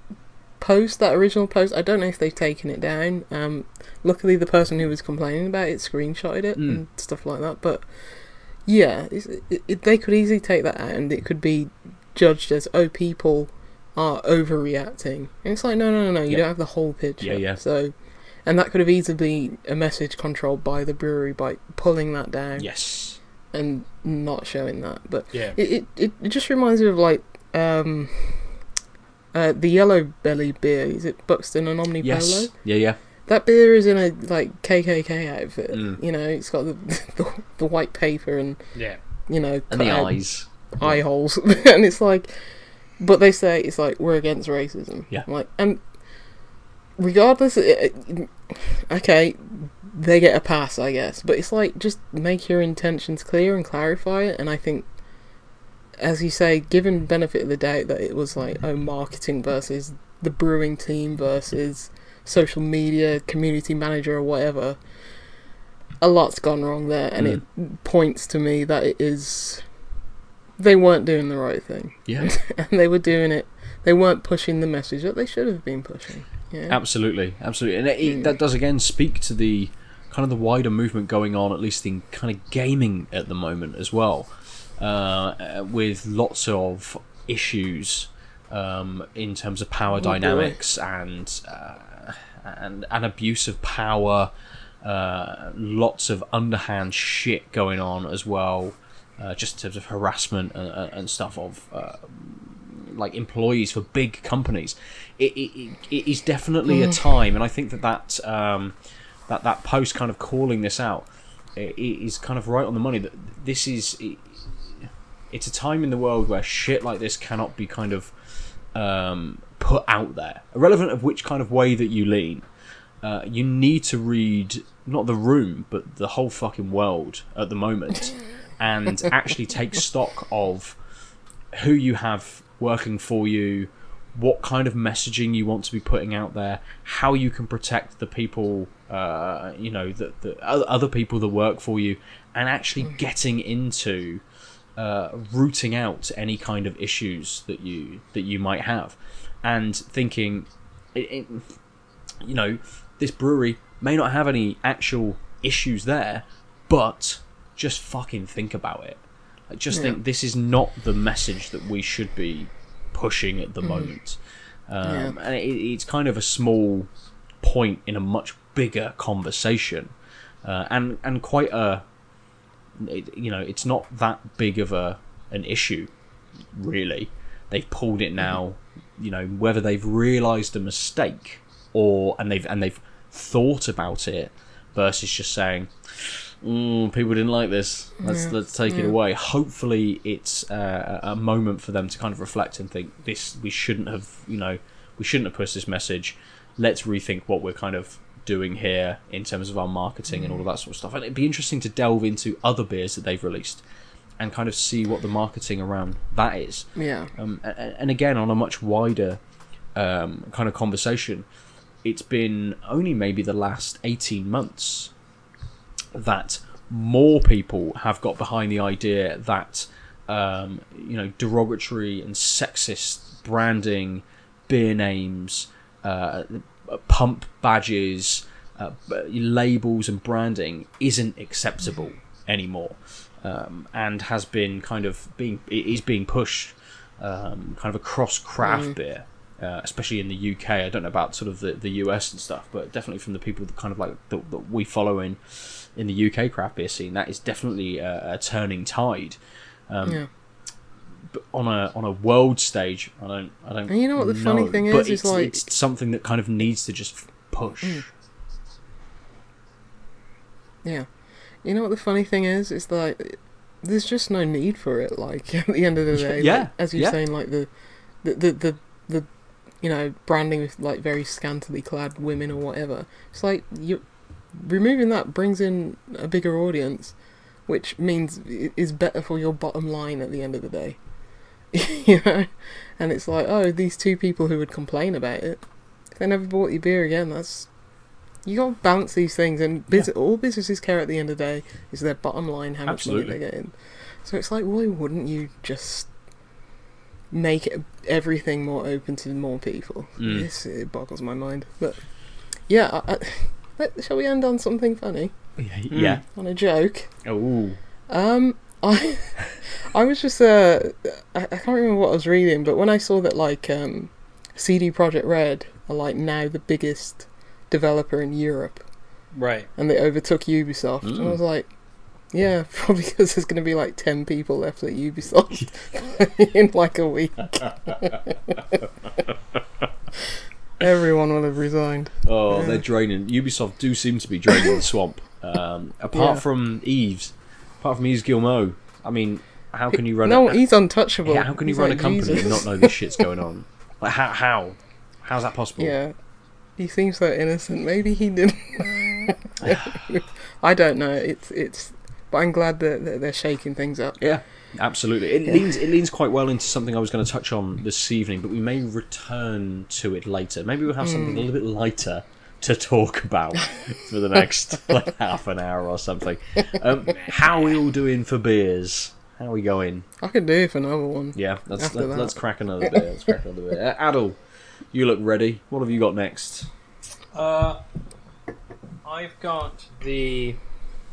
post, that original post, I don't know if they've taken it down. Um, luckily, the person who was complaining about it screenshotted it Mm. and stuff like that. But yeah, it, it, they could easily take that out, and it could be judged as oh, people are overreacting. And it's like no, no, no, no. You Yeah. don't have the whole picture. Yeah, yeah. So, and that could have easily been a message controlled by the brewery by pulling that down Yes. and not showing that. But Yeah. it, it, it, just reminds me of like um, uh, the yellow belly beer. Is it Buxton and Omnipollo? Yes. Yeah, yeah. That beer is in a like KKK outfit. Mm. You know, it's got the, [laughs] the the white paper and Yeah. you know And the eyes. eye holes, [laughs] and it's like, but they say it's like we're against racism. Yeah. I'm Like and regardless, it, it- okay, they get a pass, I guess. But it's like just make your intentions clear and clarify it. And I think, as you say, given benefit of the doubt that it was like oh marketing versus the brewing team versus social media community manager or whatever. A lot's gone wrong there, and it mm. points to me that it is they weren't doing the right thing, Yeah. [laughs] and they were doing it. They weren't pushing the message that they should have been pushing. Yeah, Absolutely, absolutely, and it, it, that does again speak to the kind of the wider movement going on, at least in kind of gaming at the moment as well, uh, uh, with lots of issues um, in terms of power Oh, boy. dynamics and uh, and and abuse of power. Uh, lots of underhand shit going on as well, uh, just in terms of harassment and, and and stuff of uh, like employees for big companies. It, it, it- it is definitely a time, and I think that that um, that that post kind of calling this out i- i- is kind of right on the money. That this is it, it's a time in the world where shit like this cannot be kind of um, put out there, irrelevant of which kind of way that you lean. Uh, you need to read not the room, but the whole fucking world at the moment, [laughs] and actually take stock of who you have working for you, what kind of messaging you want to be putting out there, how you can protect the people, uh, you know, the, the other people that work for you, and actually getting into uh, rooting out any kind of issues that you that you might have, and thinking, it, it, you know, this brewery may not have any actual issues there, but just fucking think about it. I just Yeah. think this is not the message that we should be pushing at the moment. Um, And it, it's kind of a small point in a much bigger conversation, uh, and and quite a, it, you know, it's not that big of a an issue, really. They've pulled it now, you know, whether they've realised a mistake or and they've and they've thought about it versus just saying, mm, people didn't like this. Let's Yeah, let's take it away. Hopefully, it's uh, a moment for them to kind of reflect and think this we shouldn't have you know we shouldn't have pushed this message. Let's rethink what we're kind of doing here in terms of our marketing and all of that sort of stuff. And it'd be interesting to delve into other beers that they've released and kind of see what the marketing around that is. yeah, Um, a- a- and again, on a much wider um, kind of conversation, it's been only maybe the last 18 months that more people have got behind the idea that um, you know derogatory and sexist branding, beer names, uh, pump badges, uh, labels, and branding isn't acceptable anymore, um, and has been kind of being is being pushed um, kind of across craft beer. Uh, especially in the UK, I don't know about sort of the, the US and stuff, but definitely from the people that kind of like that, that we follow in in the UK craft beer scene, that is definitely a, a turning tide. Um, yeah. But on a on a world stage, I don't I don't. And you know what the funny thing is? Is it's, like- it's something that kind of needs to just push. Yeah. You know what the funny thing is? Is that there's just no need for it. Like [laughs] at the end of the day, Yeah, like, as you're yeah. saying, like the, the, the, the, the, you know, branding with like very scantily clad women or whatever. It's like you removing that brings in a bigger audience, which means is better for your bottom line at the end of the day. [laughs] you know, and it's like, oh, these two people who would complain about it, if they never bought your beer again, that's you gotta balance these things, and bus- all businesses care at the end of the day is their bottom line, how much money they're getting. So it's like, why wouldn't you just make everything more open to more people. Mm. This it boggles my mind. But yeah, I, I, let- shall we end on something funny? Yeah. On a joke? Oh. Um, I [laughs] I was just uh, I, I can't remember what I was reading, but when I saw that like um, CD Projekt Red are like now the biggest developer in Europe, Right. and they overtook Ubisoft, and I Mm. was like, yeah, [laughs] probably because there's going to be like ten people left at Ubisoft [laughs] in like a week. Everyone will have resigned. Oh, Yeah. they're draining. Ubisoft do seem to be draining the swamp. Um, apart Yeah. from Yves, apart from Yves Guillemot, I mean, how can you run? no, a, he's untouchable. yeah, how can you He's run like a company Jesus. and not know this shit's going on? [laughs] Like how? How? How's that possible? Yeah. He seems so innocent. Maybe he didn't. [laughs] [laughs] I don't know. It's it's. But I'm glad that, that they're shaking things up. Yeah, absolutely. It leans it leans quite well into something I was going to touch on this evening, but we may return to it later. Maybe we'll have something a little bit lighter to talk about [laughs] for the next like half an hour or something. Um, how are we all doing for beers? How are we going? I could do it for another one. Yeah, let's let, let's crack another beer. Let's crack another beer. Uh, Aadil, you look ready. What have you got next? Uh, I've got the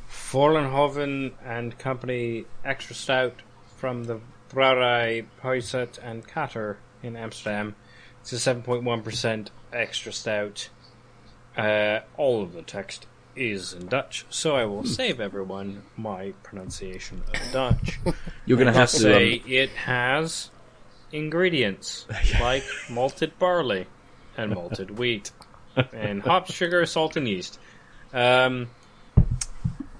Vollenhoven and Company Extra Stout from the Brouwerij Huiset and Kater in Amsterdam. It's a 7.1% extra stout. Uh, all of the text is in Dutch, so I will save everyone my pronunciation of Dutch. [laughs] You're going to have to. say Um, it has ingredients [laughs] like malted barley and malted wheat [laughs] and hops, sugar, salt, and yeast. Um,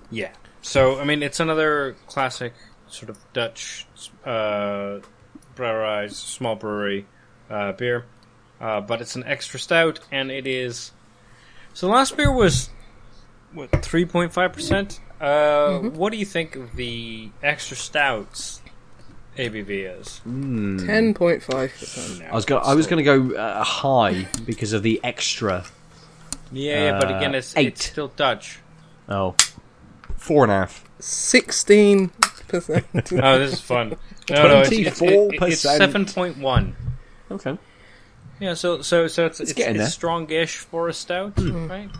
yeah. So I mean, it's another classic sort of Dutch uh, brouwerij, small brewery uh, beer, uh, but it's an extra stout, and it is. So the last beer was what three point five percent. Uh, What do you think of the extra stouts ABV is? hmm. Ten point five percent. I was go- I was going to go uh, high because of the extra. Yeah, yeah, but Uh, again, it's, eight. it's still Dutch. Oh, four and a half. Sixteen percent. [laughs] Oh, this is fun. No, no, it's, it's, it- it's 24%. seven point one. Okay. Yeah, so so so it's it's, getting it's there. strongish for a stout, hmm. right?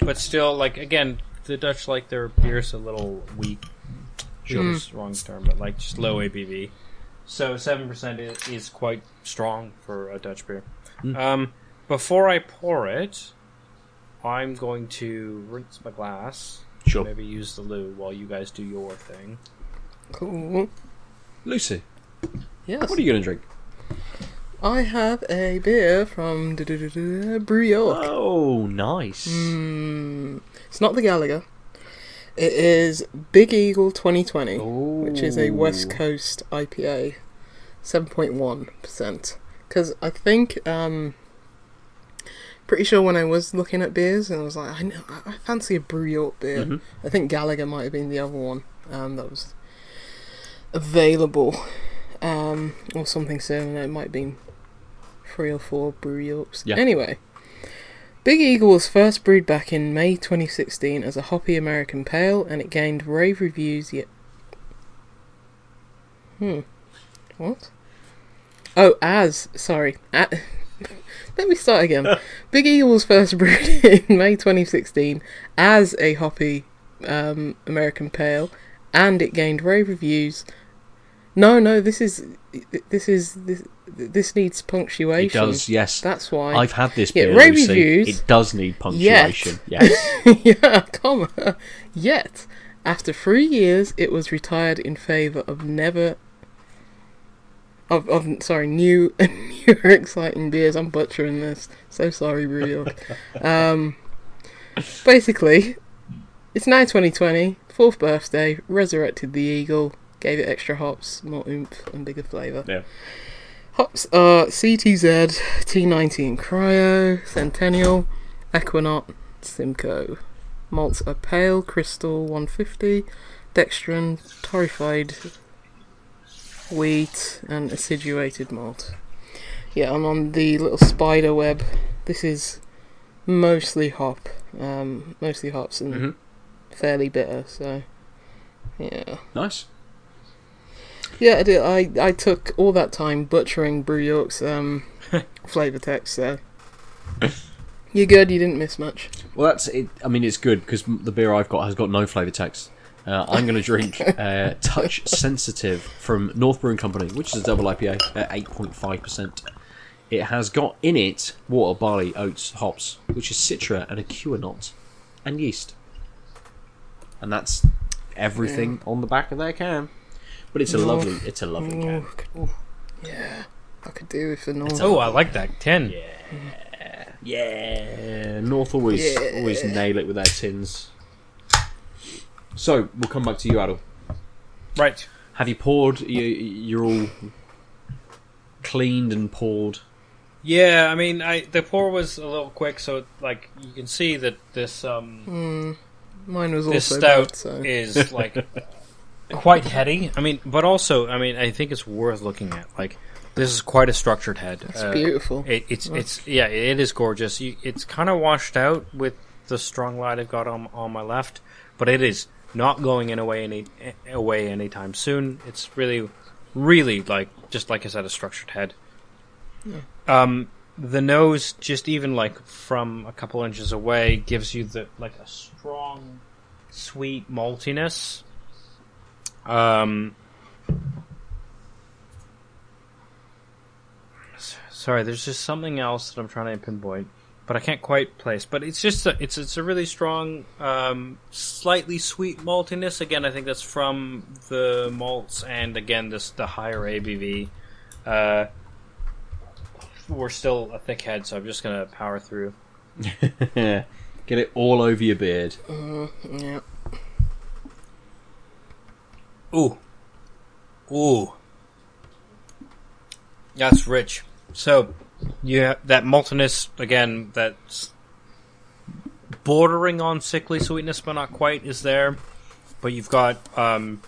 But still, like again, the Dutch like their beers a little weak. Sure, hmm. is the wrong term, but like just low ABV. So seven percent is, is quite strong for a Dutch beer. Hmm. Um, before I pour it, I'm going to rinse my glass. Sure. Maybe use the loo while you guys do your thing. cool. Lucy, Yes. what are you going to drink? I have a beer from York. Oh, nice. Mm, it's not the Galaga. It is Big Eagle 2020, which is a West Coast IPA, 7.1%. Because I think, um, pretty sure when I was looking at beers, and I was like, I, know, I fancy a Brew York beer. Mhm. I think Galaga might have been the other one um, that was available, um, or something similar. It might have been three or four Brew Yorks. Yeah. Anyway. Big Eagle was first brewed back in May 2016 as a hoppy American pale, and it gained rave reviews. Yet, hmm, what? Oh, as sorry. A- Let me start again. [laughs] Big Eagle was first [laughs] brewed in May 2016 as a hoppy um, American pale, and it gained rave reviews. No, no, this is this is this, this needs punctuation. It does, yes. That's why. I've had this Yeah, beer, rave Lucy. reviews. It does need punctuation. [laughs] Yes. yeah, comma. Yet, after three years, it was retired in favour of never. Of, of sorry, new [laughs] newer exciting beers. I'm butchering this. So sorry, Brew Um, basically, it's now 2020, fourth birthday. Resurrected the eagle, gave it extra hops, more oomph, and bigger flavour. Yeah. Hops are CTZ, T19 Cryo, Centennial, Ekuanot, Simcoe. Malts are Pale, Crystal 150, Dextrin, Torrefied Wheat, and Acidulated Malt. Yeah, I'm on the little spider web. This is mostly hop, um, mostly hops and Mhm. fairly bitter, so yeah. Nice. Yeah, I did. I, I took all that time butchering Brew York's um, [laughs] flavor text, so you're good. You didn't miss much. Well, that's it. I mean, it's good because the beer I've got has got no flavour text. Uh, I'm going to drink uh, Touch Sensitive from North Brewing Company, which is a double IPA at 8.5%. It has got in it water, barley, oats, hops, which is citra and Ekuanot, and yeast. And that's everything on the back of their can. But it's a Oh. lovely, it's a lovely can. Ooh, yeah, I could do with the North. Oh, I like that tin. Yeah, Yeah. North always Yeah. always nail it with their tins. So we'll come back to you, Aadil. Right. Have you poured? You, you're all cleaned and poured. Yeah, I mean, I the pour was a little quick, so like you can see that this um Mine was this also stout bad, so is like [laughs] quite heady. I mean, but also, I mean, I think it's worth looking at. Like, this is quite a structured head. it's Uh, beautiful. It, it's it's yeah, it is gorgeous. You, it's kind of washed out with the strong light I've got on on my left, but it is not going in away any away anytime soon. It's really, really like just like I said, a structured head. Um, the nose, just even like from a couple inches away, gives you the like a strong, sweet maltiness. Um, sorry, there's just something else that I'm trying to pinpoint, but I can't quite place. But it's just a, it's it's a really strong, um, slightly sweet maltiness. Again, I think that's from the malts, and again, this the higher ABV. Uh, we're still a thick head, so I'm just gonna power through. [laughs] Get it all over your beard. yeah, Ooh. Ooh. That's rich. So, have that maltiness, again, that's bordering on sickly sweetness, but not quite, is there. But you've got, um,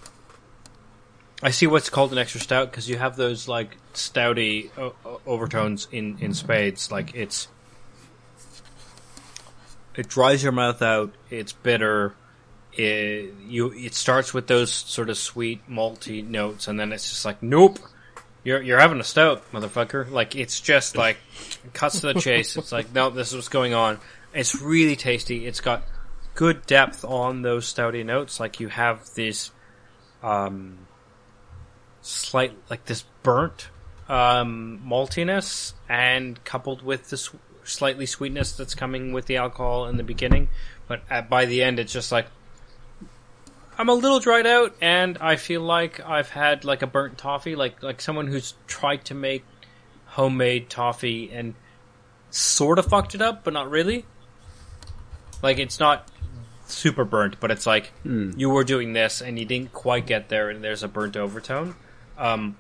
I see what's called an extra stout, because you have those, like, stouty o- overtones in, in spades. Like, it's, it dries your mouth out, it's bitter, it, you it starts with those sort of sweet malty notes and then it's just like nope you're you're having a stout motherfucker. Like it's just like cuts to the chase. It's like no this is what's going on. It's really tasty. It's got good depth on those stouty notes. Like you have this um slight like this burnt um maltiness and coupled with this slightly sweetness that's coming with the alcohol in the beginning. But at, by the end it's just like I'm a little dried out, and I feel like I've had like a burnt toffee, like like someone who's tried to make homemade toffee and sort of fucked it up, but not really. Like it's not super burnt, but it's like you were doing this and you didn't quite get there, and there's a burnt overtone. Um,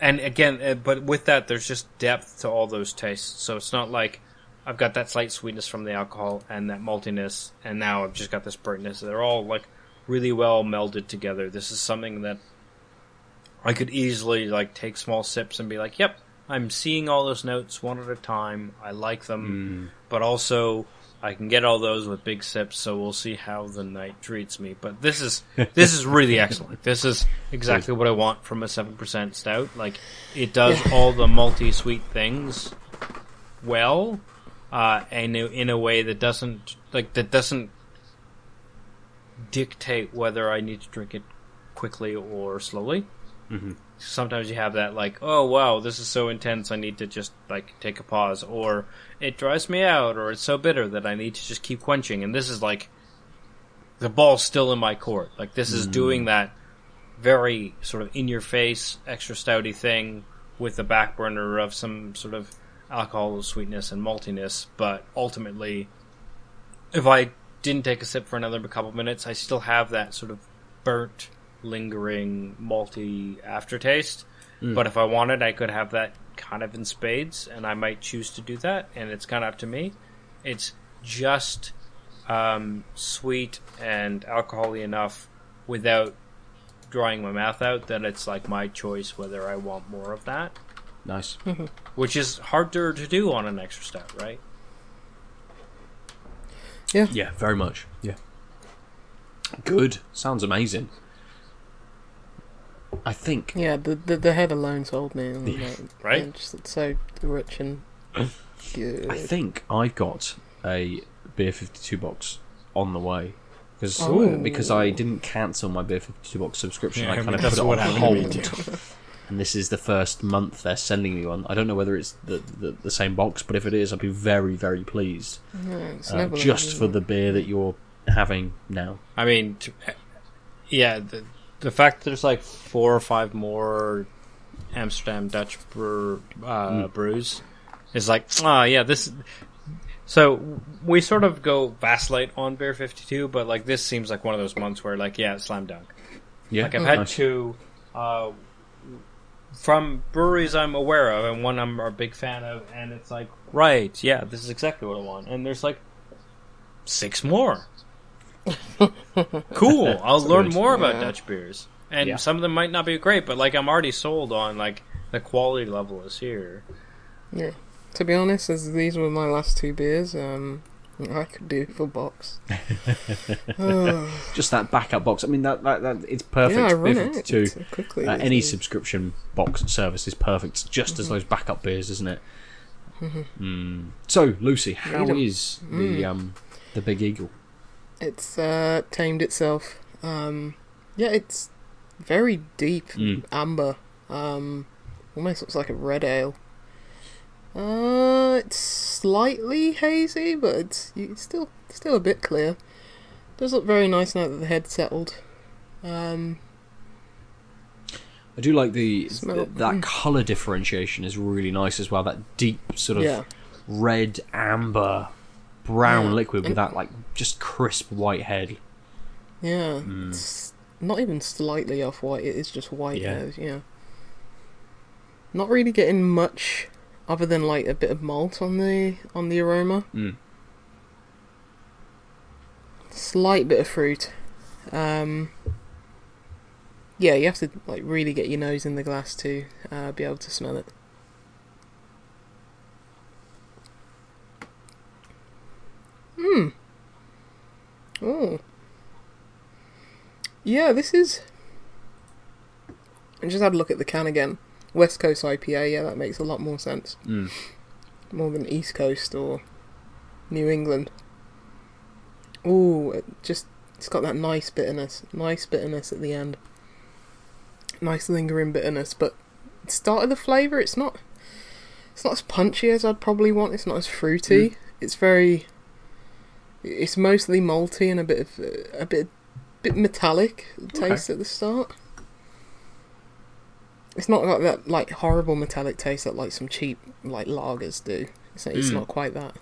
and again, uh, but with that, there's just depth to all those tastes. So it's not like I've got that slight sweetness from the alcohol and that maltiness, and now I've just got this burntness. They're all like really well melded together. This is something that I could easily like take small sips and be like, "Yep, I'm seeing all those notes one at a time. I like them, mm. but also I can get all those with big sips. So we'll see how the night treats me. But this is [laughs] this is really excellent. This is exactly what I want from a seven percent stout. Like it does all the multi sweet things well, uh, and in, a way that doesn't like that doesn't dictate whether I need to drink it quickly or slowly. Mm-hmm. Sometimes you have that like, oh wow, this is so intense, I need to just like take a pause, or it dries me out, or it's so bitter that I need to just keep quenching. And this is like the ball's still in my court. Like this is doing that very sort of in your face, extra stouty thing with the back burner of some sort of alcohol sweetness and maltiness, but ultimately if I didn't take a sip for another couple minutes, I still have that sort of burnt, lingering, malty aftertaste. But if I wanted, I could have that kind of in spades, and I might choose to do that, and it's kind of up to me. It's just um, sweet and alcoholy enough without drying my mouth out that it's like my choice whether I want more of that, Nice. Which is harder to do on an extra stout, right? Yeah, Yeah, very much. Yeah. Good. Sounds amazing. I think Yeah, the the, the head alone sold me. And, Yeah. like, Right? yeah, just so rich and good. I think I've got a beer fifty two box on the way. Because Oh. because I didn't cancel my beer fifty two box subscription, Yeah, I I kind mean, of put it on happened to me hold. [laughs] and this is the first month they're sending me one. I don't know whether it's the, the, the same box, but if it is, I'd be very very pleased. Yeah, it's Uh, just for the beer that you're having now. I mean, t- yeah, the, the fact that there's like four or five more Amsterdam Dutch brew, uh, brews is like, ah, yeah, this. So we sort of go vacillate on Beer 52, but like this seems like one of those months where, like, yeah, slam dunk. Yeah, Like I've had Nice. two uh, from breweries I'm aware of, and one I'm a big fan of, and it's like, right, yeah, this is exactly what I want. And there's like six more. [laughs] cool. I'll learn good. more about Yeah. Dutch beers, and Yeah. some of them might not be great, but like I'm already sold on like the quality level is here. Yeah. To be honest, as these were my last two beers, um, I could do for box. [laughs] [sighs] Just that backup box. I mean, that, that, that it's perfect. yeah, I run out 52. so quickly. Uh, any days. subscription box service is perfect, just Mm-hmm. as those backup beers, isn't it? [laughs] Mm. So, Lucy, how is 'em. the Mm. um the Big Eagle? It's uh, tamed itself. Um, yeah, it's very deep Mm. amber. Um, almost looks like a red ale. Uh, it's slightly hazy, but it's, it's still still a bit clear. Does look very nice now that the head settled. Um, I do like the Smell. th- that color differentiation is really nice as well. That deep sort of yeah, red amber brown Yeah. liquid with And- that like just crisp white head. yeah. Mm. It's not even slightly off white. It is just white. Yeah. Yeah. yeah. Not really getting much other than like a bit of malt on the on the aroma. Mm. Slight bit of fruit. Um, yeah, you have to like really get your nose in the glass to uh, be able to smell it. Hmm. Oh. Yeah, this is. I just had a look at the can again. West Coast IPA. Yeah, that makes a lot more sense. Mm. More than East Coast or New England. Ooh, it just it's got that nice bitterness, nice bitterness at the end. Nice lingering bitterness, but start of the flavour, it's not it's not as punchy as I'd probably want. It's not as fruity. It's very it's mostly malty and a bit of a bit bit metallic taste at the start. It's not like that like horrible metallic taste that like some cheap like lagers do. It's, it's Mm. not quite that.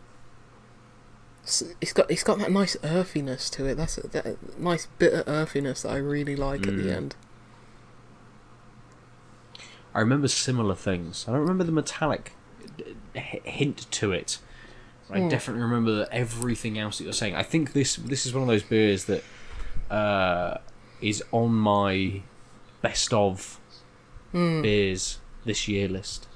It's, it's got it's got that nice earthiness to it. That's a, that nice bitter earthiness that I really like at the Mm. end. I remember similar things. I don't remember the metallic hint to it. I Hmm. definitely remember that everything else that you're saying. I think this this is one of those beers that uh, is on my best of Hmm. beers this year list.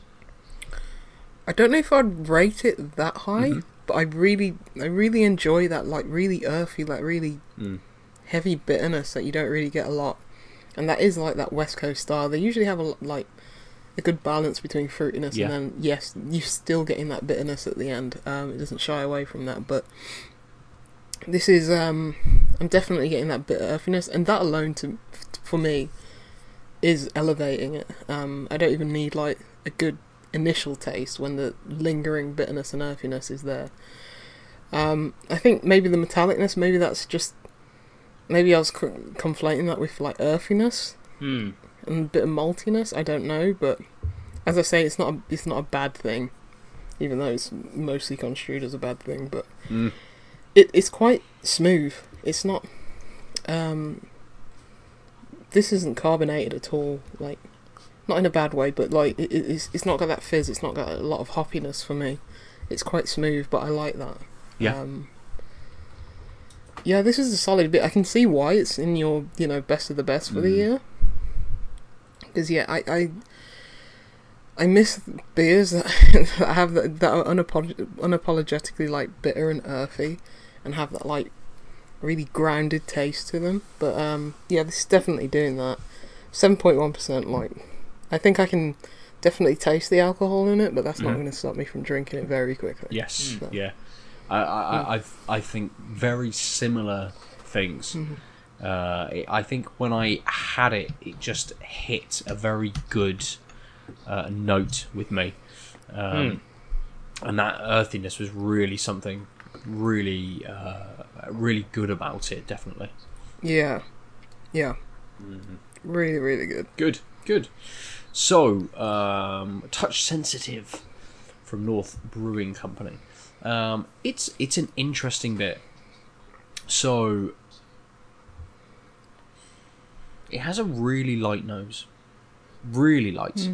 I don't know if I'd rate it that high, Mm-hmm. but I really I really enjoy that like really earthy, like really Mm. heavy bitterness that you don't really get a lot. And that is like that West Coast style. They usually have a like a good balance between fruitiness Yeah. and then yes, you're still getting that bitterness at the end. Um, it doesn't shy away from that, but this is um, I'm definitely getting that bitter earthiness, and that alone to for me is elevating it. Um, I don't even need like a good initial taste when the lingering bitterness and earthiness is there. Um, I think maybe the metallicness, maybe that's just maybe I was co- conflating that with like earthiness Hmm. and a bit of maltiness. I don't know, but as I say, it's not a, it's not a bad thing, even though it's mostly construed as a bad thing. But Mm. it, it's quite smooth. It's not. Um, this isn't carbonated at all. Like, not in a bad way, but like it, it- it's it's not got that fizz. It's not got a lot of hoppiness for me. It's quite smooth, but I like that. Yeah. Um, yeah, this is a solid bit. I can see why it's in your you know best of the best for the Mm. year. Because yeah, I, I I miss beers that, [laughs] that have that, that are unapolog- unapologetically like bitter and earthy, and have that like really grounded taste to them. But um, yeah, this is definitely doing that. seven point one percent. Like, I think I can definitely taste the alcohol in it, but that's not Mhm. going to stop me from drinking it very quickly. Yes, Mm. yeah. I, I, I, I, I think very similar things. Uh, it- I think when I had it, it just hit a very good uh, note with me, um, and that earthiness was really something really, uh, really good about it. Definitely Yeah, yeah, really, really good. good, good. So, um, touch sensitive from North Brewing Company. Um, it's it's an interesting bit. So it has a really light nose, really light,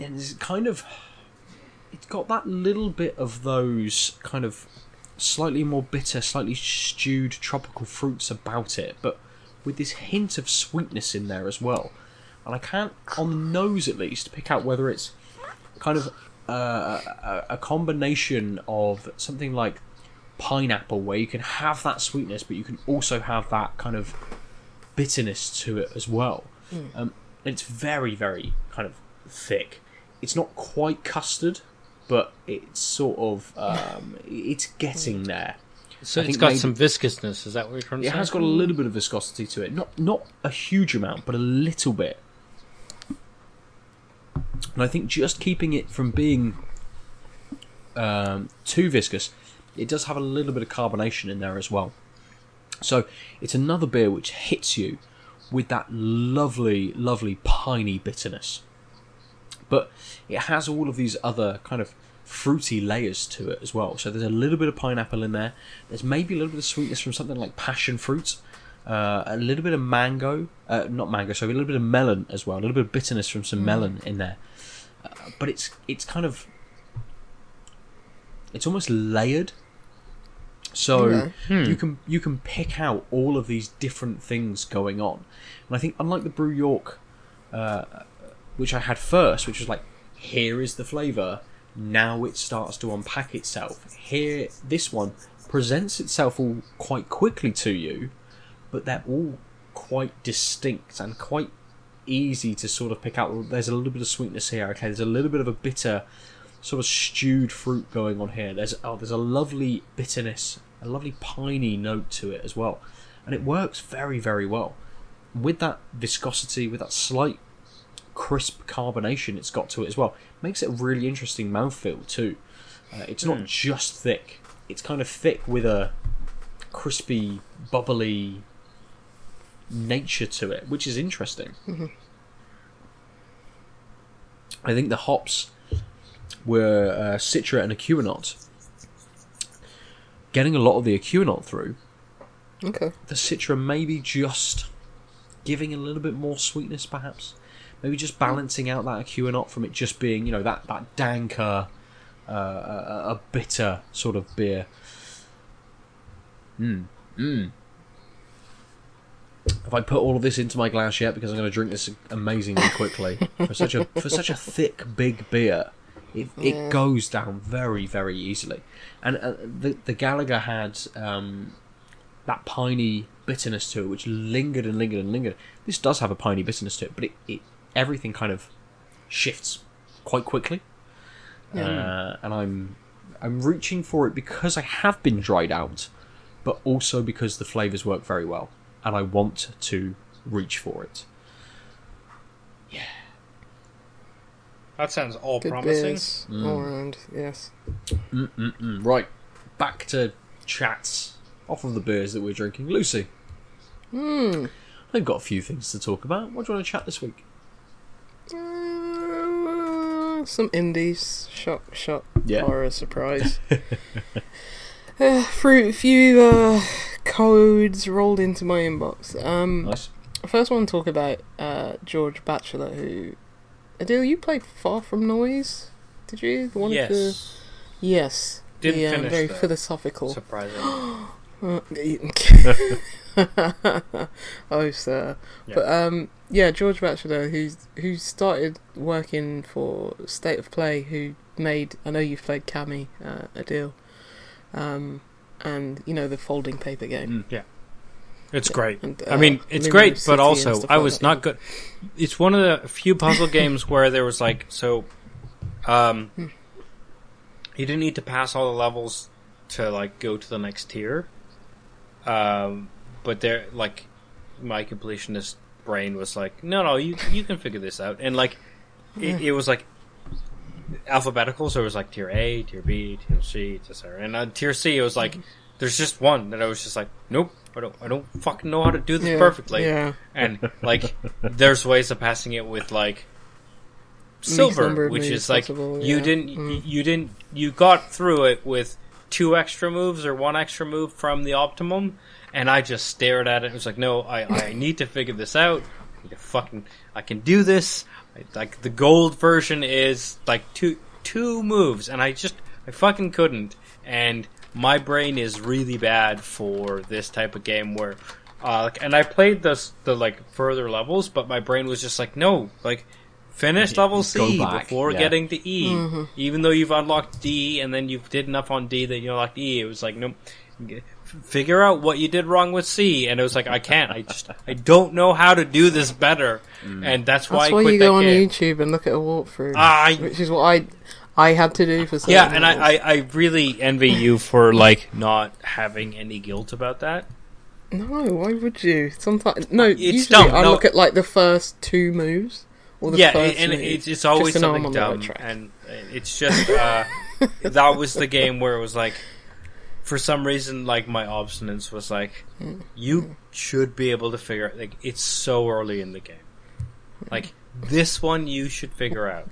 and it's kind of it's got that little bit of those kind of slightly more bitter, slightly stewed tropical fruits about it, but with this hint of sweetness in there as well. And I can't, on the nose at least, pick out whether it's kind of uh, a, a combination of something like pineapple, where you can have that sweetness, but you can also have that kind of bitterness to it as well. Um, and it's very, very kind of thick. It's not quite custard, but it's sort of um, it's getting there. So I it's got maybe- some viscousness. Is that what you're trying to It say? It has got a little bit of viscosity to it. Not not a huge amount, but a little bit. And I think just keeping it from being um, too viscous, it does have a little bit of carbonation in there as well. So it's another beer which hits you with that lovely, lovely piney bitterness. But it has all of these other kind of fruity layers to it as well. So there's a little bit of pineapple in there. There's maybe a little bit of sweetness from something like passion fruit. Uh, a little bit of mango, uh, not mango, so a little bit of melon as well. A little bit of bitterness from some melon in there. Uh, but it's it's kind of it's almost layered. So Okay. you can you can pick out all of these different things going on, and I think unlike the Brew York, uh, which I had first, which was like here is the flavour, now it starts to unpack itself. Here, this one presents itself all quite quickly to you, but they're all quite distinct and quite easy to sort of pick out. There's a little bit of sweetness here. Okay, there's a little bit of a bitter, sort of stewed fruit going on here. There's oh, there's a lovely bitterness, a lovely piney note to it as well, and it works very very well with that viscosity, with that slight crisp carbonation it's got to it as well. Makes it a really interesting mouthfeel too. Uh, it's not just thick; it's kind of thick with a crispy, bubbly nature to it, which is interesting. I think the hops were uh, Citra and Ekuanot. Getting a lot of the Ekuanot through, Okay. the Citra maybe just giving a little bit more sweetness, perhaps. Maybe just balancing out that Ekuanot from it just being, you know, that, that danker, uh, a, a bitter sort of beer. Mm. Mm. Have I put all of this into my glass yet? Because I'm going to drink this amazingly [laughs] quickly for such a for such a thick, big beer. It, Yeah. it goes down very, very easily. And uh, the the Galaga had um, that piney bitterness to it, which lingered and lingered and lingered. This does have a piney bitterness to it, but it, it everything kind of shifts quite quickly. Uh, and I'm I'm reaching for it because I have been dried out, but also because the flavors work very well, and I want to reach for it. Yeah. That sounds all Good promising. beers all around. Yes. Mm-mm-mm. Right, back to chats off of the beers that we're drinking. Lucy, Hmm. I've got a few things to talk about. What do you want to chat this week? Uh, some indies. Shock, shock, Yeah. horror, surprise. [laughs] [sighs] uh, through few uh, codes rolled into my inbox. Um, Nice. I first want to talk about uh, George Batchelor, who. Aadil, you played Far From Noise? Did you? The one of the. Yes. Yes. Didn't the, um, finish very philosophical. Surprising. [gasps] Uh, [laughs] [laughs] oh, sir. Yeah. But um, yeah, George Batchelor, who's who started working for State of Play, who made. I know you've played Kami, uh, Aadil, um, and you know the folding paper game. Mm. Yeah. It's great. And, I uh, mean, it's Luminous great, City but also I was that. not good. It's one of the few puzzle [laughs] games where there was like so, um, Hmm. you didn't need to pass all the levels to like go to the next tier. Um, but there, like, my completionist brain was like, no, no, you you can figure this out, and like, it, it was like alphabetical, so it was like tier A, tier B, tier C, etc. And on tier C, it was like, there's just one that I was just like, nope, I don't, I don't fucking know how to do this Yeah, perfectly. Yeah. And like, there's ways of passing it with like silver, which is like you didn't, Mm. you didn't, you got through it with two extra moves or one extra move from the optimum. And I just stared at it. It was like, no, I, I [laughs] need to figure this out. I need to fucking, I can do this. I, like the gold version is like two two moves, and I just I fucking couldn't. And my brain is really bad for this type of game where, uh, and I played this the like further levels, but my brain was just like, no, like finish level C back, before yeah. getting to E, Mm-hmm. even though you've unlocked D and then you did enough on D that you unlocked E. It was like no. Figure out what you did wrong with C, and it was like I can't. I just I don't know how to do this better, and that's why That's I why quit you go on game. YouTube and look at a walkthrough, I- which is what I I had to do for Yeah, and. I, I, I really envy you for like not having any guilt about that. No, why would you? Sometimes no. It's usually dumb, I no. look at like the first two moves or the yeah, and it's it's always just to know something on the right dumb, and it's just uh, [laughs] that was the game where it was like, for some reason, like my obstinance was like, Mm. you should be able to figure. It like it's so early in the game, like this one you should figure out,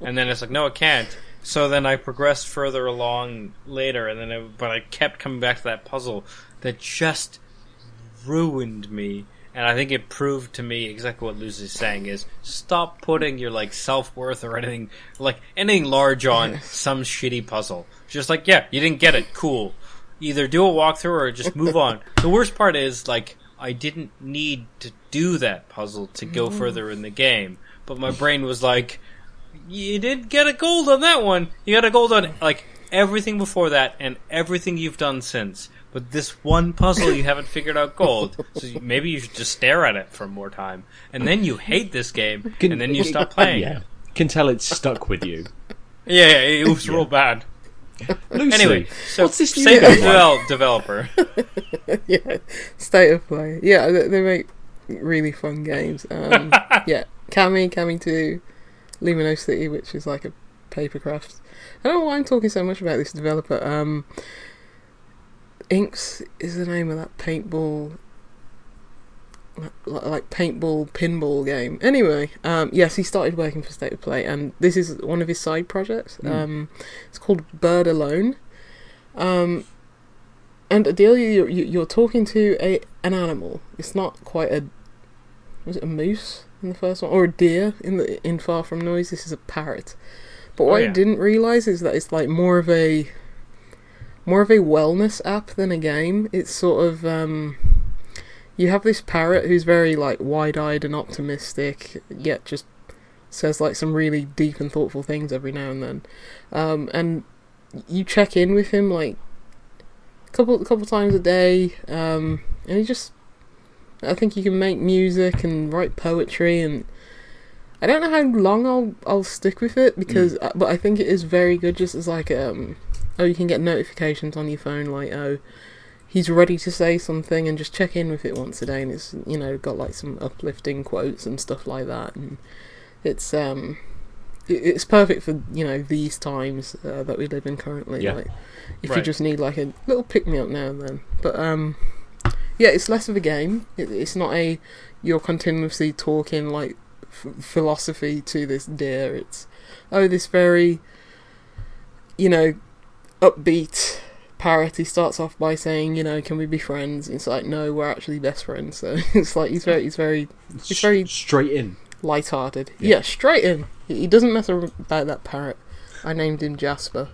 and then it's like no, it can't. So then I progressed further along later, and then I, but I kept coming back to that puzzle that just ruined me. And I think it proved to me exactly what Lucy's saying is stop putting your like self worth or anything like anything large on [laughs] some shitty puzzle. Just like, yeah, you didn't get it, cool. Either do a walkthrough or just move on. [laughs] The worst part is like I didn't need to do that puzzle to go mm-hmm. further in the game. But my brain was like, You did get a gold on that one. You got a gold on like everything before that and everything you've done since. But this one puzzle you haven't figured out gold. So you- maybe you should just stare at it for more time. And then you hate this game Can- and then you stop playing. [laughs] Yeah, can tell it's stuck with you. Yeah, yeah, it was real bad. Lucy, Anyway, so what's this new same game developer. [laughs] [laughs] yeah, state of play. Yeah, they, they make really fun games. Um, yeah, Kami, Kami Two, Lumino City, which is like a papercraft. I don't know why I'm talking so much about this developer. Um, Inks is the name of that paintball, like, paintball pinball game. Anyway, um, yes, he started working for State of Play, and this is one of his side projects. Um, it's called Bird Alone. Um, and Adelia, you're, you- you're talking to a an animal. It's not quite a was it a moose in the first one or a deer in the in Far From Noise. This is a parrot. But what Oh, I didn't realize is that it's like more of a more of a wellness app than a game. It's sort of um, you have this parrot who's very like wide-eyed and optimistic, yet just says like some really deep and thoughtful things every now and then. Um, and you check in with him like a couple couple times a day, um, and he just I think you can make music and write poetry and I don't know how long I'll I'll stick with it because uh, but I think it is very good just as like um oh you can get notifications on your phone like oh he's ready to say something and just check in with it once a day and it's you know got like some uplifting quotes and stuff like that and it's um it's perfect for you know these times uh, that we live in currently Yeah. like if you just need like a little pick me up now and then. But um yeah it's less of a game. It, it's not a you're continuously talking like f- philosophy to this deer. It's oh this very you know upbeat parrot he starts off by saying you know can we be friends? It's like no we're actually best friends. So [laughs] it's like he's very he's very It's very- straight in. light-hearted. Yeah. yeah, straight in. He, he doesn't mess about that parrot. I named him jasper.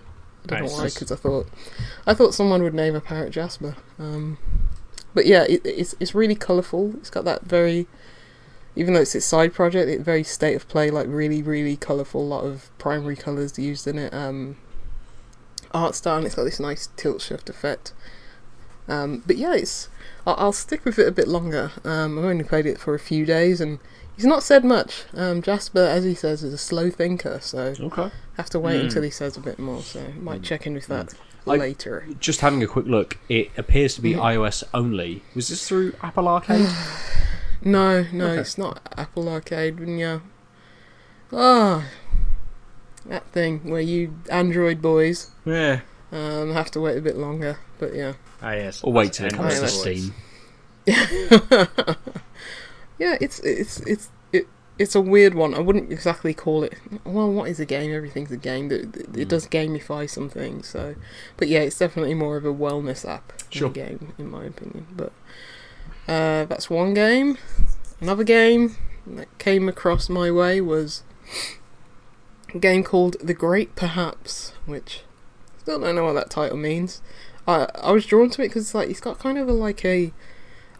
I don't Nice. know why because i thought i thought someone would name a parrot jasper. Um but yeah it, it's it's really colourful. It's got that very even though it's its side project it's very state of play like really really colourful A lot of primary colours used in it. Um art style and it's got this nice tilt shift effect Um, but yeah, it's I'll, I'll stick with it a bit longer. Um, I've only played it for a few days, and he's not said much. Um, Jasper, as he says, is a slow thinker, so Okay. have to wait Hmm. until he says a bit more. So might check in with that Like- later. Just having a quick look, it appears to be iOS only. Was this through Apple Arcade? [sighs] No, no, Okay. it's not Apple Arcade. and Yeah. Ah, that thing where you Android boys Yeah. um, have to wait a bit longer. But yeah, Ah, yes. or wait till it comes to. Steam? [laughs] yeah, it's it's it's it, it's a weird one. I wouldn't exactly call it. Well, what is a game? Everything's a game. It, it, Mm. does gamify some things. So, but yeah, it's definitely more of a wellness app than Sure. a game, in my opinion. But uh, that's one game. Another game that came across my way was a game called The Great Perhaps, which still don't know what that title means. I I was drawn to it because like it's got kind of a, like a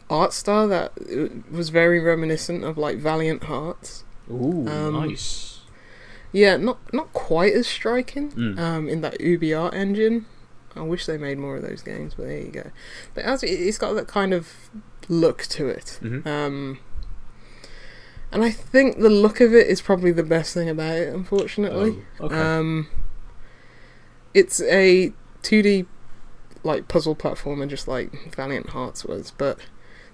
art style that uh, was very reminiscent of like Valiant Hearts. Ooh, Um, nice. Yeah, not not quite as striking Mm. um, in that UbiArt engine. I wish they made more of those games, but there you go. But as it, it's got that kind of look to it, Mhm. um, and I think the look of it is probably the best thing about it. Unfortunately, Oh, okay. um, it's a 2D like puzzle platformer, just like Valiant Hearts was, but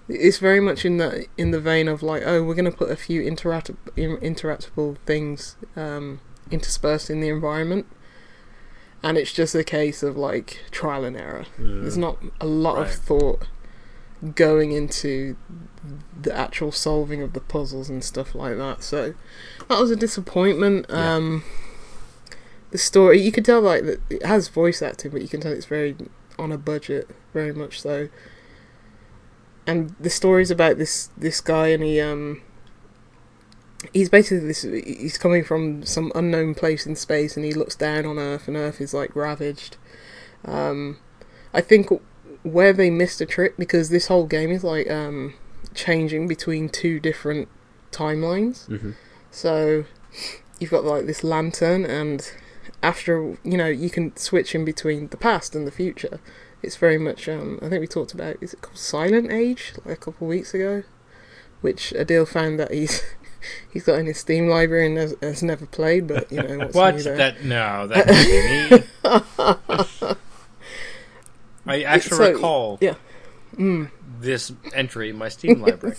it's very much in the in the vein of like, oh, we're going to put a few interact- interactable things um, interspersed in the environment, and it's just a case of like trial and error. There's not a lot Right. of thought going into the actual solving of the puzzles and stuff like that. So that was a disappointment. Yeah. Um, the story you can tell like that it has voice acting, but you can tell it's very on a budget, very much so. And the story's about this this guy, and he um. He's basically this. He's coming from some unknown place in space, and he looks down on Earth, and Earth is like ravaged. Um, I think where they missed a trick because this whole game is like um, changing between two different timelines. Mhm. So you've got like this lantern, and after you know you can switch in between the past and the future. It's very much. Um, I think we talked about. Is it called Silent Age? Like a couple of weeks ago, which Aadil found that he's. [laughs] He's got in his Steam library and has, has never played, but you know [laughs] what's What? That no, that can't be me. [laughs] I actually So, recall yeah. Mm. this entry in my Steam [laughs] library,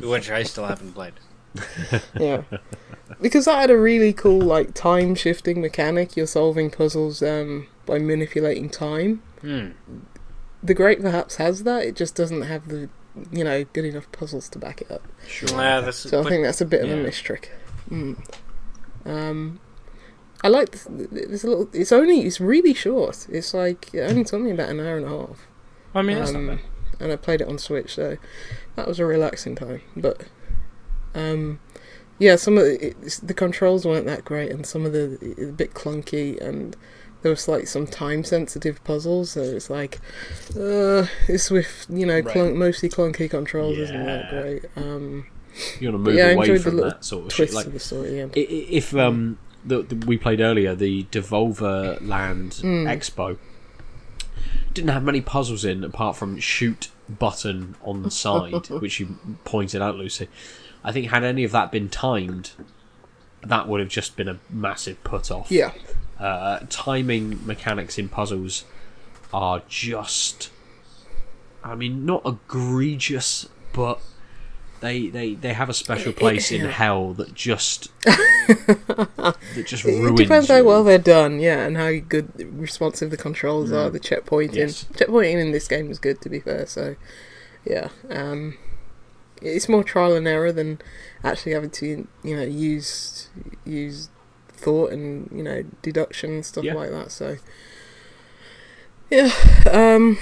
which I still haven't played. [laughs] yeah because that had a really cool like time shifting mechanic you're solving puzzles um by manipulating time Hmm. the great perhaps has that it just doesn't have the you know good enough puzzles to back it up Sure. Yeah, so i think that's a bit of a yeah. miss trick mm. um i like this, this little it's only it's really short it's like it only took me about an hour and a half I mean, that's um, not bad. and I played it on Switch, so that was a relaxing time. But um, yeah, some of the, it's, the controls weren't that great, and some of the a bit clunky, and there was like some time sensitive puzzles. So it's like, uh, it's with you know Right. clunk, mostly clunky controls, isn't that great? Um, You want to move yeah, away enjoyed the from that sort of shit. Like, of the story. at the end. i- i- if um, the, the, we played earlier, the Devolverland Hmm. Expo didn't have many puzzles in apart from shoot button on the side, [laughs] which you pointed out, Lucy. I think had any of that been timed, that would have just been a massive put off. yeah, uh, timing mechanics in puzzles are just I mean not egregious but they they, they have a special place in [laughs] hell that just that just it ruins depends how well they're done. Yeah, and how good responsive the controls are. The checkpointing, Mm. Yes. checkpointing in this game was good, to be fair. So yeah, um, it's more trial and error than actually having to you know use use thought and you know deduction and stuff Yeah. like that. So yeah, um,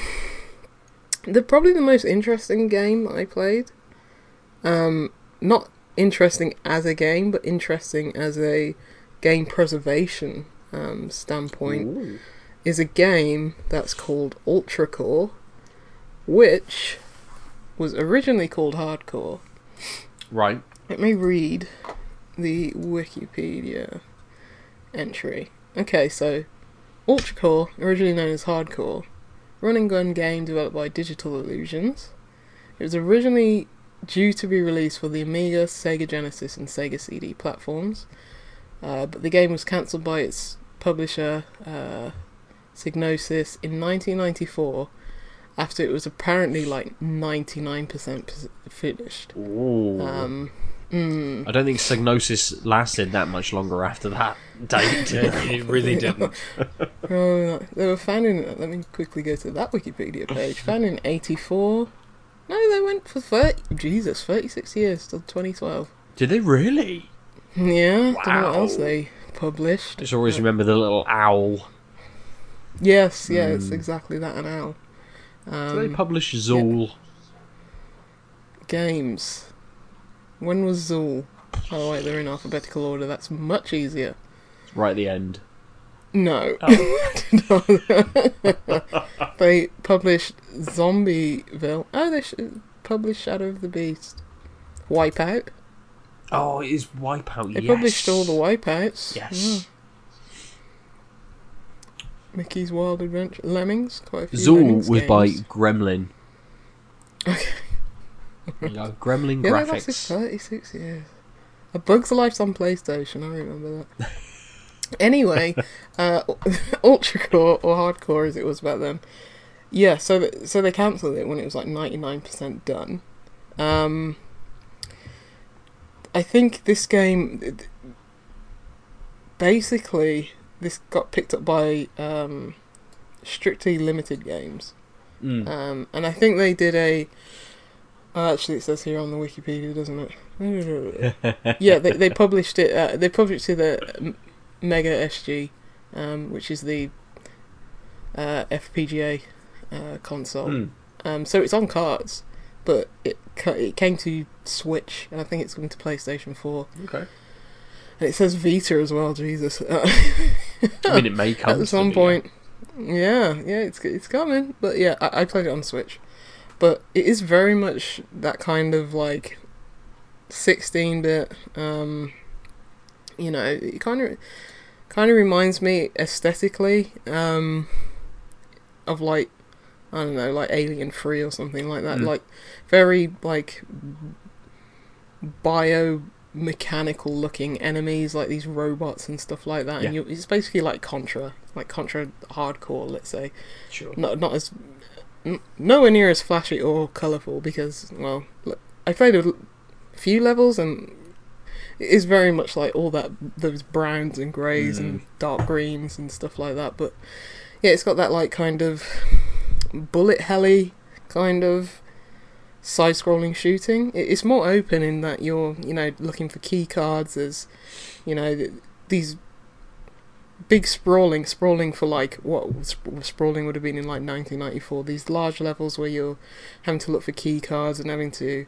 the probably the most interesting game I played. Um, not interesting as a game, but interesting as a game preservation um, standpoint Ooh. is a game that's called Ultracore, which was originally called Hardcore. right Let me read the Wikipedia entry. Okay, so Ultracore, originally known as Hardcore, run and gun game developed by Digital Illusions. It was originally due to be released for the Amiga, Sega Genesis, and Sega CD platforms, uh, but the game was cancelled by its publisher, uh, Psygnosis, in 1994 after it was apparently like 99% finished. Ooh. Um, mm, I don't think Psygnosis lasted that much longer after that [laughs] date. [laughs] it really [laughs] didn't. oh, they were founded in, let me quickly go to that Wikipedia page. Founded in 84. No, they went for 30, Jesus, 36 years till 2012. Did they really? Yeah, don't know what else they published. Just always remember the little owl. Yes, yeah, it's Mm. exactly that, an owl. Did they Um, publish Zool? games. When was Zool? Oh wait, they're in alphabetical order. That's much easier. Right at the end. No. Oh. [laughs] [laughs] they published Zombieville. Oh, they published Shadow of the Beast. Wipeout. Oh, it is Wipeout. They yes. published all the Wipeouts. Yes. Yeah. Mickey's Wild Adventure. Lemmings. Quite a few Zool Lemmings was by games. Gremlin. Okay. There you go, Gremlin Yeah, that lasted graphics. 36 years. A Bug's Life's on PlayStation, I remember that. [laughs] anyway, uh, [laughs] Ultracore, or Hardcore as it was back then. Yeah, so th- so they cancelled it when it was like 99% done. Um, I think this game. Basically, this got picked up by um, Strictly Limited Games. Mm. Um, and I think they did a. Oh, actually, it says here on the Wikipedia, doesn't it? [laughs] yeah, they they published it. Uh, they published it at Mega SG, um, which is the uh, FPGA uh, console. Mm. Um, so it's on cards, but it it came to Switch, and I think it's coming to PlayStation Four. Okay. And it says Vita as well. Jesus. [laughs] I mean, it may come at some point. Yeah, yeah, it's it's coming. But yeah, I, I played it on Switch, but it is very much that kind of like sixteen bit. Um, you know, it kind of kind of reminds me aesthetically um, of like I don't know, like Alien Breed or something like that. Mm. Like very like biomechanical looking enemies, like these robots and stuff like that. And you, it's basically like Contra, like Contra Hard Corps, let's say. Sure. Not not as n- nowhere near as flashy or colourful because well, I played a few levels and is very much like all that those browns and greys and mm. dark greens and stuff like that. But yeah, it's got that like kind of bullet helly kind of side-scrolling shooting. It's more open in that you're you know looking for key cards. There's you know these big sprawling, sprawling for like what sp- sprawling would have been in like 1994. These large levels where you're having to look for key cards and having to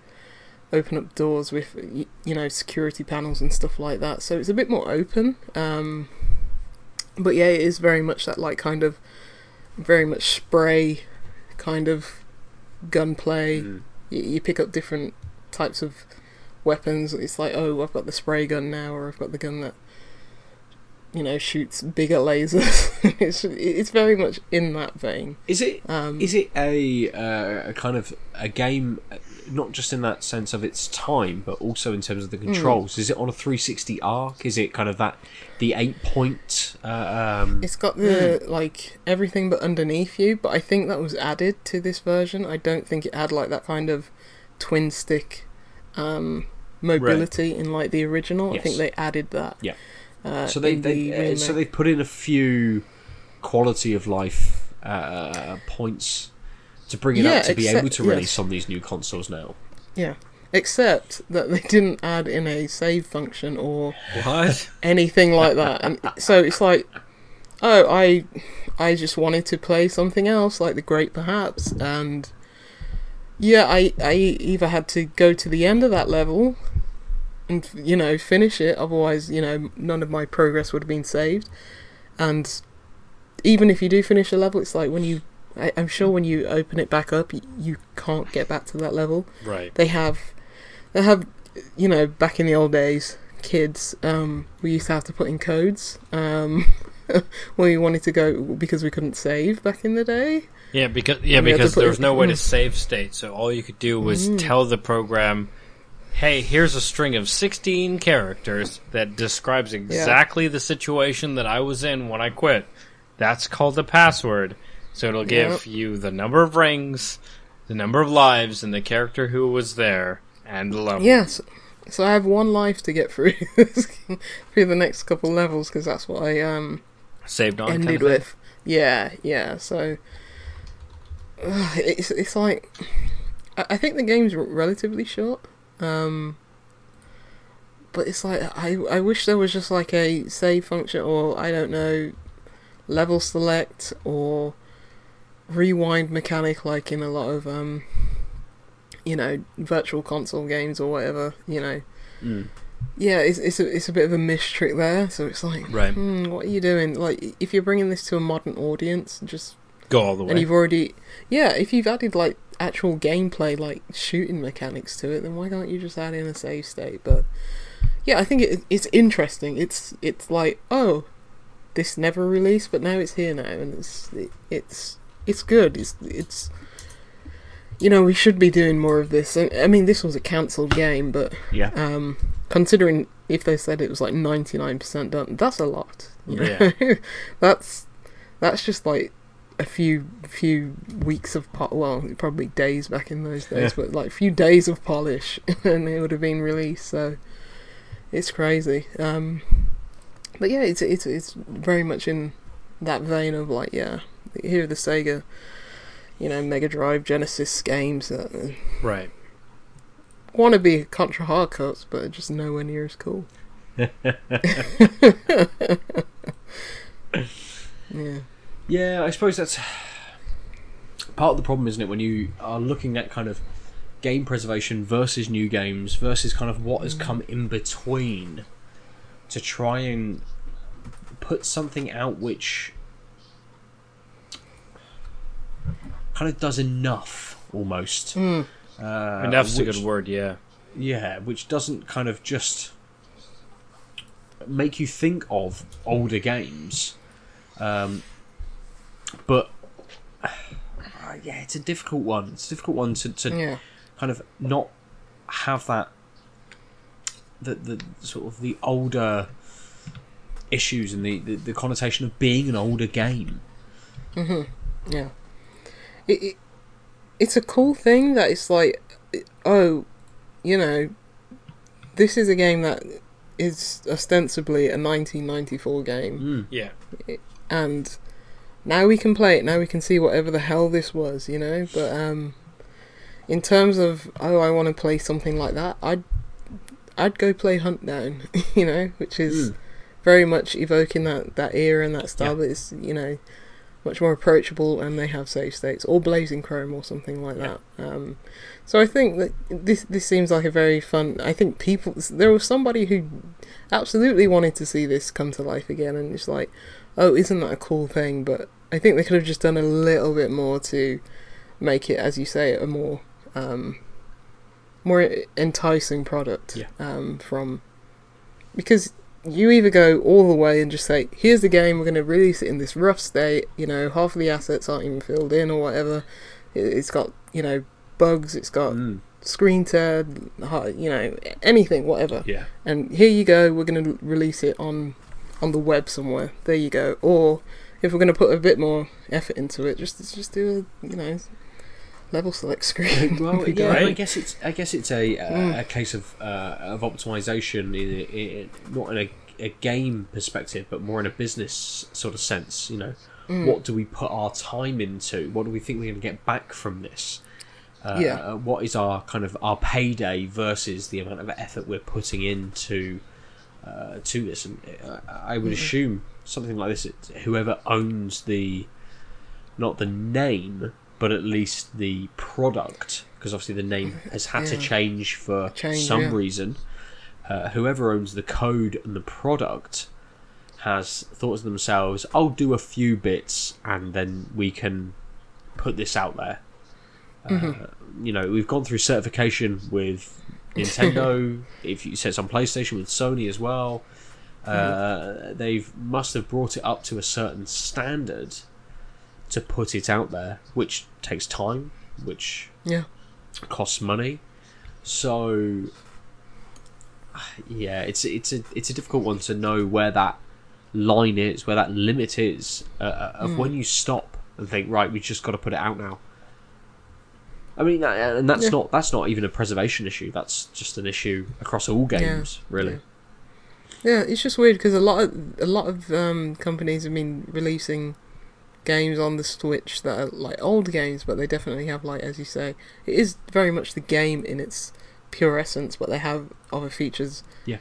open up doors with you know security panels and stuff like that. So it's a bit more open. Um, but yeah, it is very much that like kind of very much spray kind of gunplay. Mm. You, you pick up different types of weapons. It's like, oh, I've got the spray gun now, or I've got the gun that you know shoots bigger lasers. [laughs] it's it's very much in that vein. Is it Um, is it a, uh, a kind of a game, not just in that sense of its time, but also in terms of the controls? Is it on a 360 arc? Is it kind of that the eight point? Uh, um, It's got the like everything but underneath you, but I think that was added to this version. I don't think it had like that kind of twin stick um, mobility in like the original. I think they added that. Yeah. Uh, so they, they the uh, so they put in a few quality of life uh, points to bring it Yeah, up to be able except- to yes. release on these new consoles now. yeah. Except that they didn't add in a save function or What? anything like that. And so it's like, oh, I, I just wanted to play something else, like the Great Perhaps, and yeah, I, I either had to go to the end of that level and you know finish it, otherwise you know none of my progress would have been saved, and even if you do finish a level, it's like when you. I, I'm sure when you open it back up, you, you can't get back to that level Right. they have they have you know back in the old days kids um we used to have to put in codes um [laughs] we wanted to go because we couldn't save back in the day. Yeah, because yeah, We had to because there was no way to save state, so all you could do was tell the program, "Hey, here's a string of 16 characters that describes exactly the situation that I was in when I quit. That's called a password. So it'll give Yep. you the number of rings, the number of lives, and the character who was there, and the level. Yes. So I have one life to get through [laughs] through the next couple levels because that's what I um saved on. kind ended of thing. with. Yeah, yeah. So Ugh, it's it's like I I think the game's r- relatively short. Um, but it's like I I wish there was just like a save function or I don't know level select or rewind mechanic like in a lot of um you know virtual console games or whatever you know Mm. yeah it's it's a, it's a bit of a mish trick there so it's like Right. hmm, what are you doing like if you're bringing this to a modern audience just Go all the way. and you've already yeah if you've added like actual gameplay like shooting mechanics to it then why can't you just add in a save state but yeah i think it, it's interesting it's it's like oh this never released but now it's here now and it's it, it's it's good it's it's you know we should be doing more of this i I mean this was a cancelled game but Yeah. um considering if they said it was like 99% done that's a lot you know? [laughs] that's that's just like a few few weeks of po- well probably days back in those days Yeah. but like a few days of polish [laughs] and it would have been released so it's crazy um but yeah it's it's it's very much in that vein of like yeah here are the sega you know mega drive genesis games that right. want to be contra Hard Corps but just nowhere near as cool [laughs] yeah Yeah, I suppose that's part of the problem, isn't it? When you are looking at kind of game preservation versus new games versus kind of what has mm. come in between to try and put something out which kind of does enough almost. Uh, Enough's a good word. Yeah. yeah, which doesn't kind of just make you think of older games. Um, but uh, yeah, it's a difficult one. It's a difficult one to, to yeah kind of not have that the the sort of the older issues and the, the, the connotation of being an older game. Mhm. Yeah. It, it it's a cool thing that it's like oh, you know, this is a game that is ostensibly a 1994 game Mm. Yeah. and now we can play it now we can see whatever the hell this was, you know, but um in terms of oh I want to play something like that, I'd I'd go play Huntdown, [laughs] you know, which is Mm. very much evoking that that era and that style, Yeah. but it's you know much more approachable and they have save states or Blazing Chrome or something like Yeah. that. Um, so I think that this this seems like a very fun. I think people there was somebody who absolutely wanted to see this come to life again, and it's like, oh, isn't that a cool thing? But I think they could have just done a little bit more to make it, as you say, a more um, more enticing product. Yeah. Um, from because you either go all the way and just say, here's the game, we're going to release it in this rough state, you know, half of the assets aren't even filled in or whatever. It, it's got, you know, bugs, it's got Mm. screen tear, you know, anything, whatever. Yeah. And here you go, we're going to release it on on the web somewhere. There you go. Or if we're going to put a bit more effort into it, just just do a, you know, level select screen. Well, [laughs] yeah, great. I guess it's I guess it's a uh, Mm. a case of uh, of optimization, in, in, not in a, a game perspective, but more in a business sort of sense. You know, Mm. what do we put our time into? What do we think we're going to get back from this? Uh, Yeah. What is our kind of our payday versus the amount of effort we're putting into uh, to this? And uh, I would assume something like this, it, whoever owns the not the name, but at least the product, because obviously the name [laughs] has had to change for Change, some yeah. reason. Uh, whoever owns the code and the product has thought to themselves, "I'll do a few bits, and then we can put this out there." Mm-hmm. Uh, you know, we've gone through certification with [laughs] Nintendo. if you say it's on PlayStation with Sony as well, Uh, they've must have brought it up to a certain standard to put it out there, which takes time, which Yeah. costs money. So yeah, it's it's a it's a difficult one to know where that line is, where that limit is uh, uh, of when you stop and think, right, we just got to put it out now. I mean, uh, and that's Yeah. not that's not even a preservation issue. That's just an issue across all games, really. yeah. Yeah, it's just weird because a lot of a lot of um, companies have been releasing games on the Switch that are like old games, but they definitely have like as you say, it is very much the game in its pure essence, but they have other features. Yeah.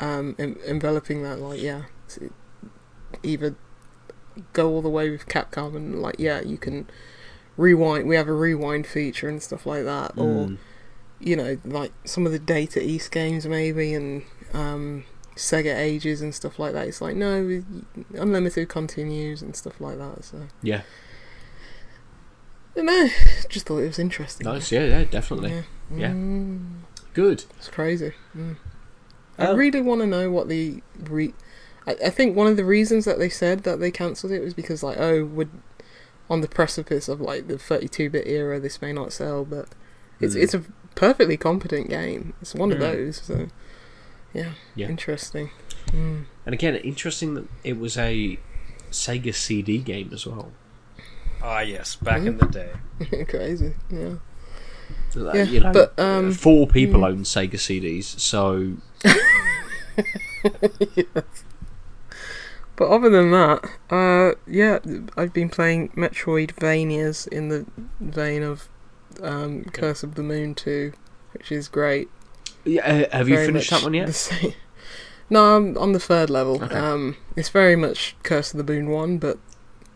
Um, en- enveloping that, like yeah, either go all the way with Capcom and like yeah, you can rewind. We have a rewind feature and stuff like that, or Mm. you know, like some of the Data East games maybe, and um, Sega Ages and stuff like that. It's like no, unlimited continues and stuff like that. So Yeah, I don't know, just thought it was interesting. nice. Yeah, yeah, definitely. Yeah. Yeah. Mm, Good. it's crazy. Mm. I Um, really want to know what the re. I, I think one of the reasons that they said that they cancelled it was because like oh would on the precipice of like the 32-bit era this may not sell but it's Mm. it's a perfectly competent game it's one of Mm. those so yeah, Yeah. interesting mm. And again, interesting that it was a Sega CD game as well. Ah, yes, back in the day. [laughs] crazy yeah So, uh, Yeah, you know, but, um, four people mm. own Sega CDs, so [laughs] But other than that, uh, yeah, I've been playing Metroidvanias in the vein of um, Curse of the Moon 2, which is great. Yeah, have you finished that one yet? [laughs] No, I'm on the third level. Okay. Um, it's very much Curse of the Moon 1, but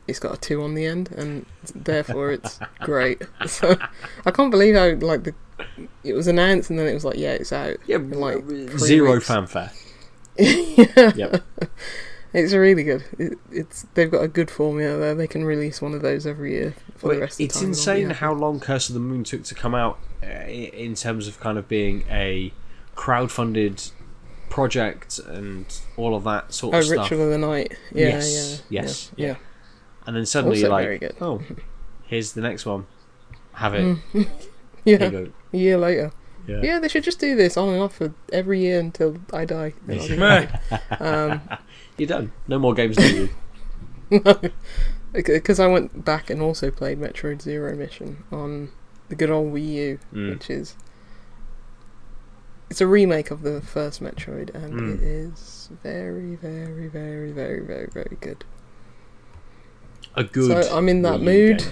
it's got a 2 on the end, and therefore it's [laughs] great. So I can't believe how, like, the it was announced and then it was like, yeah, it's out. Yeah, in, like, zero weeks. fanfare. [laughs] yeah. Yep. It's really good. It, it's they've got a good formula there. They can release one of those every year for Well, the rest of the it's time. insane how long Curse of the Moon took to come out uh, in terms of kind of being a crowd-funded project and all of that sort Oh, of stuff. Ritual of the Night. Yeah, Yes, yeah, yes, yeah. yeah. And then suddenly Also you're like, oh, here's the next one. Have it. Mm. [laughs] Here Yeah, you go. a year later. Yeah. Yeah, they should just do this on and off for every year until I die. [laughs] Then I'll do that. um, [laughs] You're done. No more games to you. because I went back and also played Metroid Zero Mission on the good old Wii U, Mm. which is it's a remake of the first Metroid, and Mm. it is very, very, very, very, very, very good. A good. So I'm in that mood. game.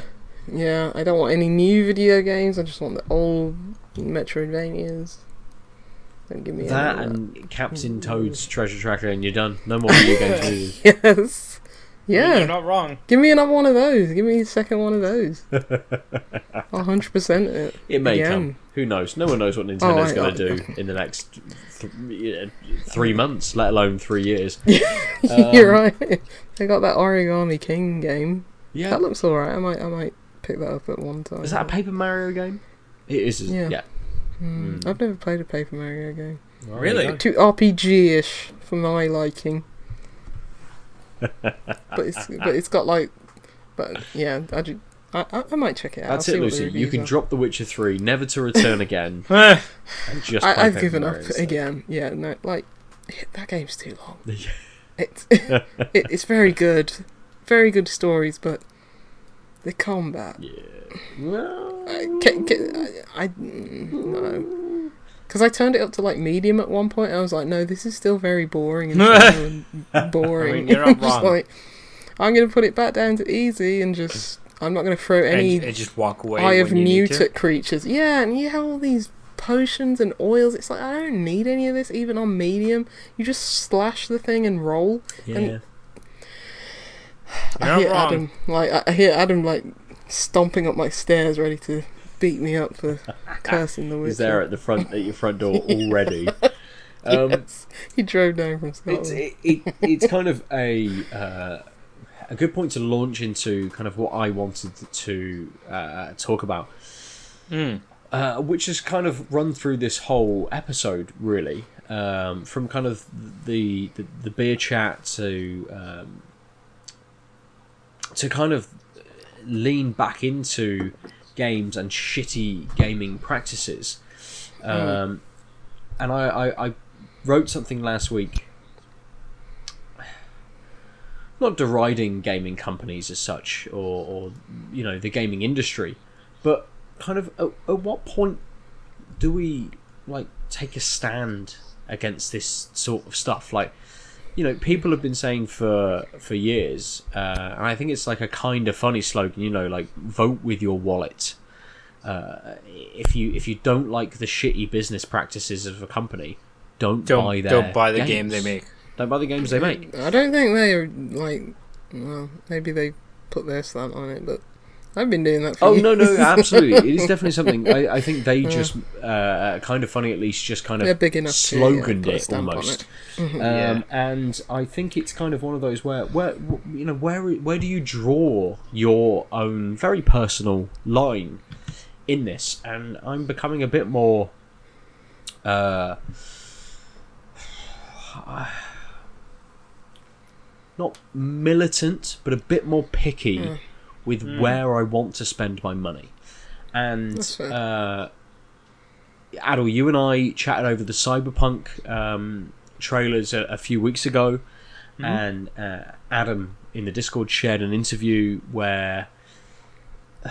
Yeah, I don't want any new video games. I just want the old Metroidvanias. Don't give me any That of and Captain Toad's Treasure Tracker, and you're done. No more video [laughs] games needed. Yes. Yeah. You're not wrong. Give me another one of those. Give me a second one of those. [laughs] I'll hundred percent it. It may Again. come. Who knows? No one knows what Oh, Nintendo's I- going to do in the next th- three months, let alone three years. [laughs] You're right. They got that Origami King game. Yeah. That looks alright. I might I might pick that up at one time. Is that a Paper Mario game? It is. isn't it? Yeah. Yeah. Hmm, Mm. I've never played a Paper Mario game. Well, Really? Too RPG-ish for my liking. [laughs] but it's but it's got like, but yeah, I, ju- I, I, I might check it out. That's I'll it, see what the Lucy. You can are. drop The Witcher 3, never to return again, [laughs] Eh, just I, I've given up instead. again. Yeah, no, like that game's too long. [laughs] It's [laughs] it, it's very good, very good stories, but the combat, Yeah. Well, I, ca- ca- I, I mm, no, because I turned it up to like medium at one point. And I was like, no, this is still very boring and, and boring. I mean, you're not I'm just wrong. like, I'm gonna put it back down to easy and just. I'm not gonna throw any and, and just walk away. I have when you. Newt creatures. Yeah, and you have all these potions and oils. It's like I don't need any of this, even on medium. You just slash the thing and roll. yeah. [sighs] You're I not hear wrong. Adam like I- I hear Adam like stomping up my stairs, ready to beat me up for [laughs] cursing the witch. He's there at the front at your front door [laughs] already. Um, yes. He drove down from it's Scotland. it, it, it's kind of a uh, a good point to launch into kind of what I wanted to uh, talk about, Mm. uh, which has kind of run through this whole episode really. um, from kind of the the, the beer chat to um, to kind of lean back into games and shitty gaming practices. Um, And I, I, I wrote something last week, not deriding gaming companies as such, or, or you know the gaming industry, but kind of at, at what point do we like take a stand against this sort of stuff? Like, you know, people have been saying for for years, uh, and I think it's like a kind of funny slogan. You know, like vote with your wallet. Uh, if you if you don't like the shitty business practices of a company, don't, Don't buy their don't buy the game they make. Don't buy the games they make. I don't think they're like. Well, maybe they put their slant on it, but I've been doing that for Oh years. no, no, absolutely. It is definitely [laughs] something. I, I think they just uh, kind of funny, at least, just kind of They're big enough to, yeah, sloganed put a it stamp on almost. it. Um, Yeah. And I think it's kind of one of those where, where you know, where where do you draw your own very personal line in this? And I'm becoming a bit more. Uh, [sighs] not militant, but a bit more picky with where I want to spend my money. And uh, Aadil, you and I chatted over the Cyberpunk um, trailers a, a few weeks ago, and uh, Adam in the Discord shared an interview where [sighs]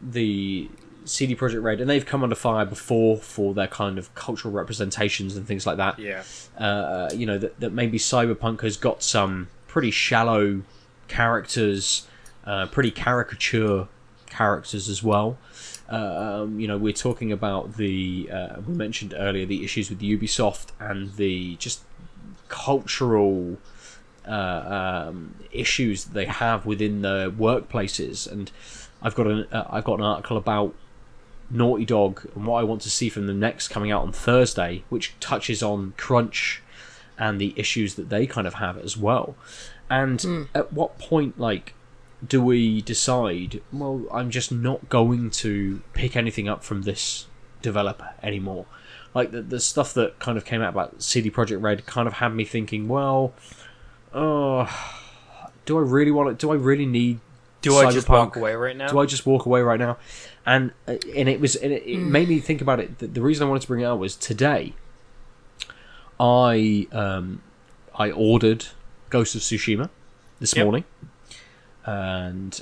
the CD Projekt Red, and they've come under fire before for their kind of cultural representations and things like that. Yeah. uh, you know that, that maybe cyberpunk has got some pretty shallow characters uh, pretty caricature characters as well. Um, you know we're talking about the uh, we mentioned earlier the issues with ubisoft and the just cultural uh, um, issues that they have within the workplaces. And I've got an uh, I've got an article about Naughty Dog and what I want to see from the next coming out on Thursday, which touches on crunch and the issues that they kind of have as well. And at what point, like, do we decide? Well, I'm just not going to pick anything up from this developer anymore. Like the the stuff that kind of came out about CD Projekt Red kind of had me thinking, well, oh, do I really want it? Do I really need? Do I just Cyberpunk? walk away right now? do I just walk away right now? And uh, and it was and it, it made me think about it. The, the reason I wanted to bring it out was today. I um, I ordered Ghost of Tsushima this Yep. morning, and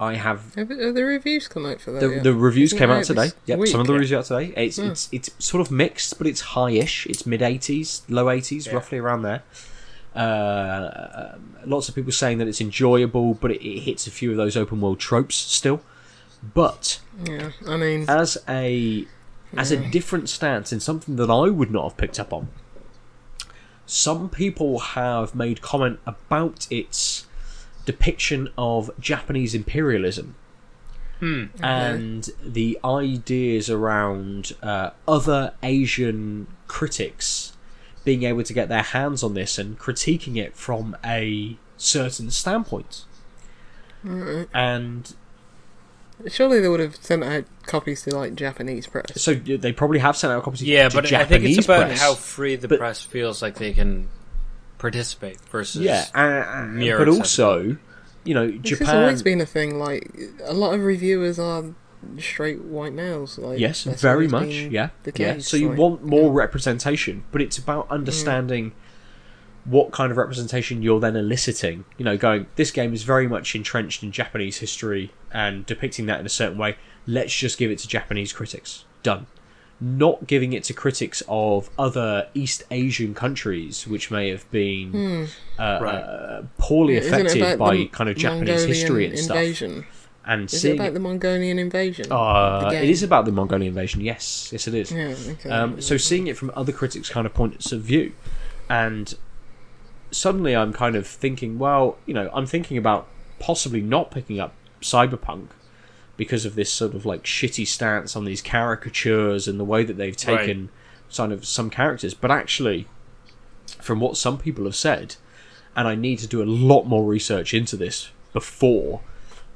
I have Have, have the reviews come out for that? the, yet? the reviews Isn't came out out today. this Yep, week? some of the Yeah. reviews out today. It's Hmm. it's it's sort of mixed, but it's high-ish. It's mid eighties, low eighties, Yeah. roughly around there. Uh, um, lots of people saying that it's enjoyable, but it, it hits a few of those open world tropes still. But Yeah, I mean, as a as a different stance in something that I would not have picked up on. Some people have made comment about its depiction of Japanese imperialism and the ideas around uh, other Asian critics being able to get their hands on this and critiquing it from a certain standpoint. And surely they would have sent out copies to like Japanese press. so they probably have sent out copies yeah, to but I think it's about press. how free the but- press feels like they can participate versus yeah, uh, mere but also, you know, This has always been a thing. Like a lot of reviewers are straight white males. Like Yes, very much. Yeah, yeah. So you like, want more yeah. representation, but it's about understanding what kind of representation you're then eliciting. You know, going this game is very much entrenched in Japanese history and depicting that in a certain way. Let's just give it to Japanese critics. Done. Not giving it to critics of other East Asian countries, which may have been uh, Right. uh, poorly Hmm. Affected by kind of Japanese Mongolian history and stuff. And Is it about the Mongolian invasion? uh, The it about the Mongolian invasion. Yes, yes, it is. Yeah. Okay. Um, so seeing it from other critics' kind of points of view, and suddenly I'm kind of thinking, well, you know, I'm thinking about possibly not picking up Cyberpunk because of this sort of like shitty stance on these caricatures and the way that they've Right. taken kind of some characters. But actually, from what some people have said, and I need to do a lot more research into this before.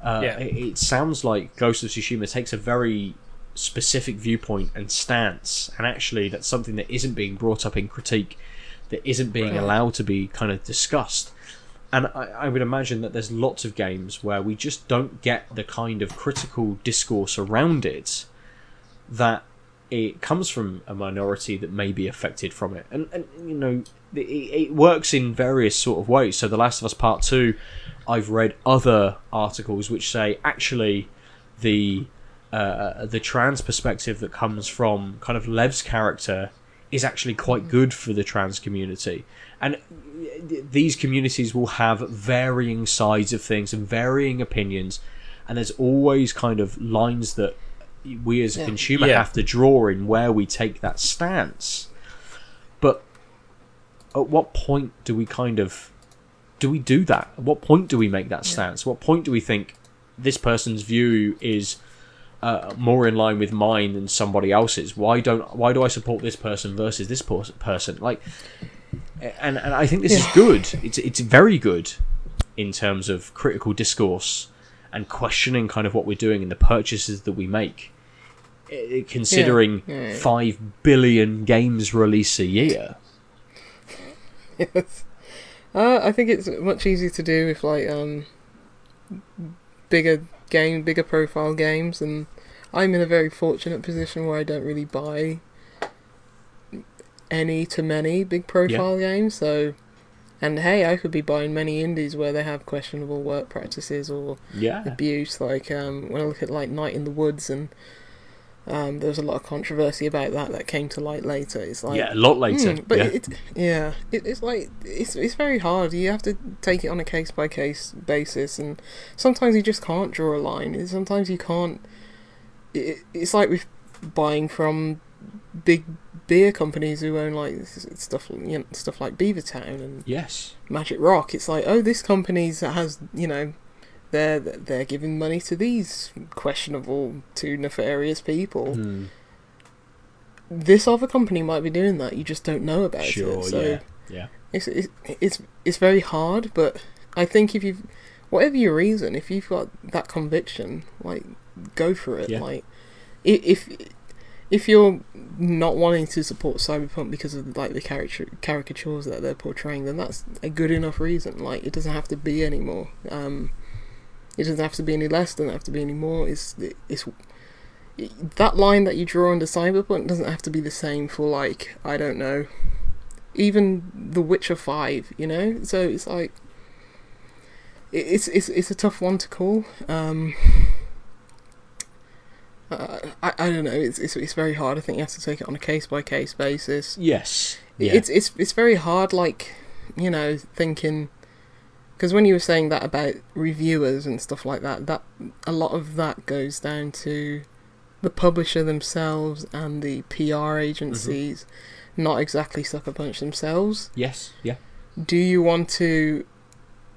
Uh, Yeah. it, it sounds like Ghost of Tsushima takes a very specific viewpoint and stance, and actually that's something that isn't being brought up in critique, that isn't being Right. allowed to be kind of discussed. And I, I would imagine that there's lots of games where we just don't get the kind of critical discourse around it that it comes from a minority that may be affected from it. And, and you know, it, it works in various sort of ways. So, The Last of Us Part 2, I've read other articles which say actually the uh, the trans perspective that comes from kind of Lev's character is actually quite mm. good for the trans community. And these communities will have varying sides of things and varying opinions, and there's always kind of lines that we as a Yeah. consumer Yeah. have to draw in where we take that stance. But at what point do we kind of do we do that? At what point do we make that stance? What point do we think this person's view is uh, more in line with mine than somebody else's? Why don't why do I support this person versus this person? Like, and and I think this is good. It's it's very good in terms of critical discourse and questioning kind of what we're doing and the purchases that we make. Considering Yeah, yeah. five billion games release a year. [laughs] Yes. Uh, I think it's much easier to do with like um bigger game, bigger profile games, and I'm in a very fortunate position where I don't really buy any to many big profile games. So, and hey, I could be buying many indies where they have questionable work practices or Yeah. abuse. Like um, when I look at like Night in the Woods, and um, there was a lot of controversy about that that came to light later. It's like yeah, a lot later. Mm, but yeah. it, yeah, it, it's like it's it's very hard. You have to take it on a case by case basis, and sometimes you just can't draw a line. Sometimes you can't. It, it's like with buying from big beer companies who own like stuff, you know, stuff like Beavertown and yes. Magic Rock. It's like, oh, this company's has you know, they're they're giving money to these questionable to nefarious people Hmm. this other company might be doing that. You just don't know about Sure. it. So yeah. Yeah. it's, it's it's it's very hard. But I think if you've whatever your reason, if you've got that conviction, like go for it. Yeah. Like if if you're not wanting to support Cyberpunk because of like the caricature, caricatures that they're portraying, then that's a good enough reason. Like it doesn't have to be anymore. Um, it doesn't have to be any less. Doesn't have to be any more. It's it's that line that you draw under Cyberpunk doesn't have to be the same for like I don't know, even The Witcher Five. You know, so it's like it's it's it's a tough one to call. Um, uh, I I don't know. It's it's it's very hard. I think you have to take it on a case by case basis. Yes. Yeah. It's it's it's very hard. Like you know, thinking because when you were saying that about reviewers and stuff like that, that a lot of that goes down to the publisher themselves and the PR agencies, not exactly Sucker Punch themselves. yes. Yeah. Do you want to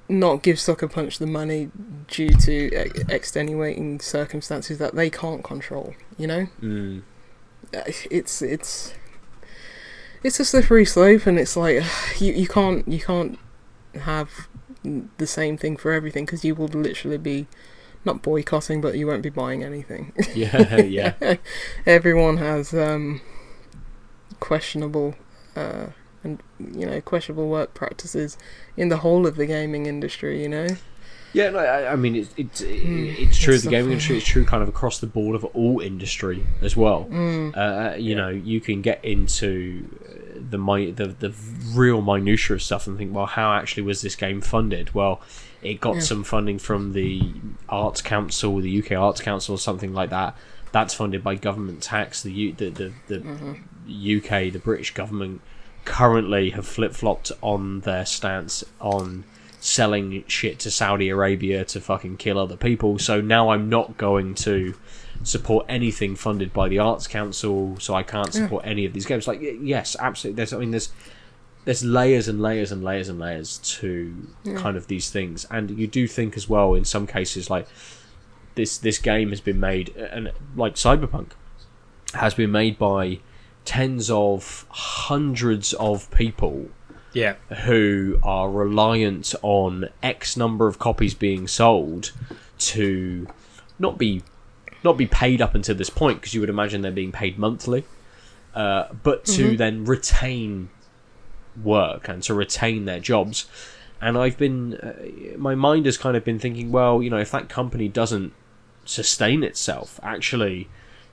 not give Sucker Punch the money due to ex- extenuating circumstances that they can't control? You know Mm. uh, it's it's it's a slippery slope and it's like [sighs] you you can't you can't have the same thing for everything because you will literally be not boycotting but you won't be buying anything [laughs] Yeah. [laughs] yeah. everyone has um questionable uh and you know questionable work practices in the whole of the gaming industry you know Yeah, no, I, I mean it's it's Hmm, it's true. it's the gaming industry is true, kind of across the board of all industry as well. Hmm. Uh, you know, you can get into uh, the mi- the the real minutiae of stuff and think, well, how actually was this game funded? Well, it got Yeah. some funding from the Arts Council, the UK Arts Council, or something like that. That's funded by government tax. The U- the the, the mm-hmm. UK, the British government, currently have flip flopped on their stance on selling shit to Saudi Arabia to fucking kill other people. So now I'm not going to support anything funded by the Arts Council. So I can't mm. support any of these games. Like yes, absolutely. There's I mean there's there's layers and layers and layers and layers to kind of these things, and you do think as well in some cases like this this game has been made and like Cyberpunk has been made by tens of hundreds of people Yeah. who are reliant on X number of copies being sold to not be not be paid up until this point because you would imagine they're being paid monthly, uh, but to then retain work and to retain their jobs. And I've been, uh, my mind has kind of been thinking, well, you know, if that company doesn't sustain itself, actually,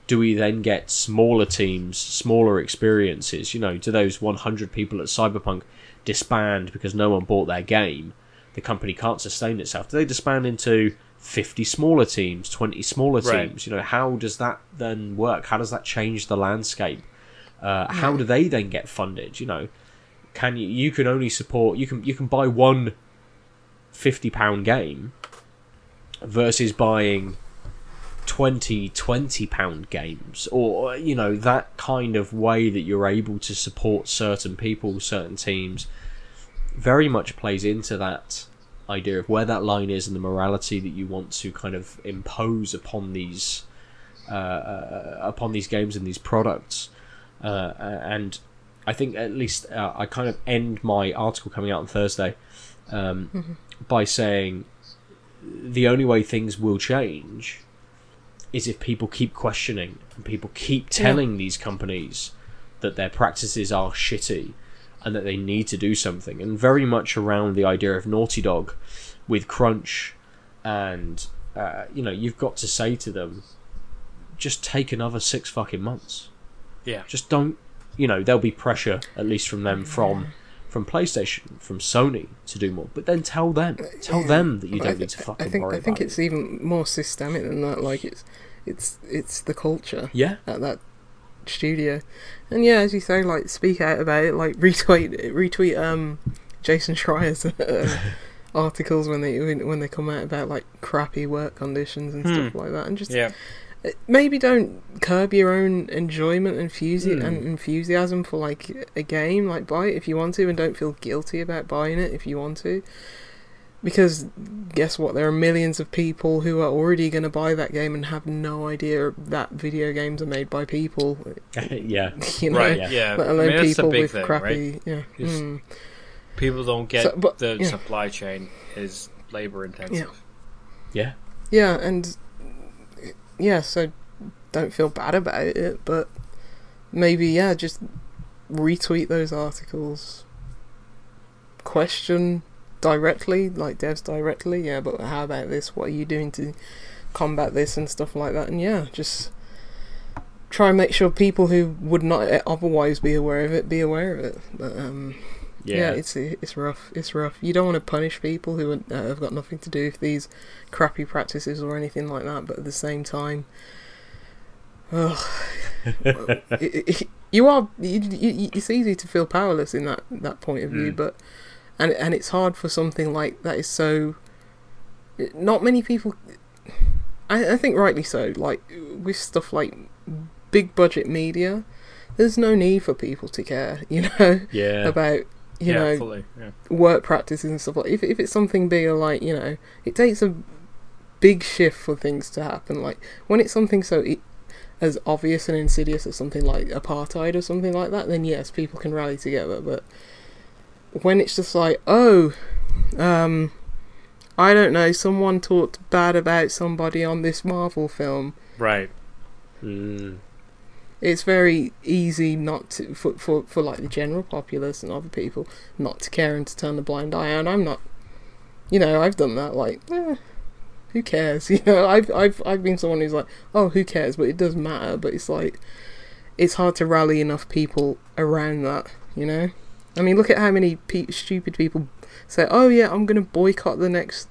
do we then get smaller teams, smaller experiences? You know, do those 100 people at Cyberpunk disband because no one bought their game? The company can't sustain itself. Do they disband into 50 smaller teams, 20 smaller Right. teams? You know, how does that then work? How does that change the landscape? Uh, how do they then get funded? You know, can you you can only support you can you can buy one 50 pound game versus buying 20 20 pound games or you know that kind of way that you're able to support certain people certain teams very much plays into that idea of where that line is and the morality that you want to kind of impose upon these uh, uh, upon these games and these products. Uh, and I think at least uh, I kind of end my article coming out on Thursday um, by saying the only way things will change is if people keep questioning and people keep telling these companies that their practices are shitty and that they need to do something. And very much around the idea of Naughty Dog with Crunch, and uh, you know, you've got to say to them, just take another six fucking months. Yeah. Just don't. You know, there'll be pressure at least from them from from PlayStation, from Sony to do more. But then tell them, tell them that you don't thi- need to fucking I think worry I think about it's it. even more systemic than that. Like it's it's it's the culture Yeah, at that studio, and yeah, as you say, like speak out about it. Like [laughs] retweet retweet um Jason Schreier's uh, [laughs] articles when they when, they come out about like crappy work conditions and stuff like that, and just Yeah. uh, maybe don't curb your own enjoyment and, enthusi- Hmm. and enthusiasm for like a game like buy it if you want to and don't feel guilty about buying it if you want to because guess what there are millions of people who are already going to buy that game and have no idea that video games are made by people [laughs] yeah, [laughs] you know Right. Yeah. Yeah. let I mean, that's the people big with thing, crappy right? yeah mm. People don't get So, but- the yeah. supply chain is labor intensive. Yeah. yeah. Yeah, and yeah, so don't feel bad about it, but maybe yeah, just retweet those articles. Question directly, like devs directly, yeah, but how about this? What are you doing to combat this and stuff like that? And yeah, just try and make sure people who would not otherwise be aware of it be aware of it. But um, Yeah. yeah, it's it's rough. It's rough. You don't want to punish people who uh, have got nothing to do with these crappy practices or anything like that. But at the same time, ugh, [laughs] it, it, you are. You, you, it's easy to feel powerless in that that point of view, Mm. but and and it's hard for something like that is so. Not many people. I, I think rightly so. Like with stuff like big budget media, there's no need for people to care. [laughs] You know yeah. about you yeah, know. Yeah. work practices and stuff like if if it's something bigger like you know it takes a big shift for things to happen like when it's something so as obvious and insidious as something like apartheid or something like that then yes people can rally together but when it's just like oh um I don't know someone talked bad about somebody on this Marvel film Right. Mm. it's very easy not to for, for for like the general populace and other people not to care and to turn a blind eye and I'm not you know I've done that like eh, who cares [laughs] you know I've I've I've been someone who's like oh who cares but it does matter but it's like it's hard to rally enough people around that you know I mean look at how many pe- stupid people say oh yeah I'm gonna boycott the next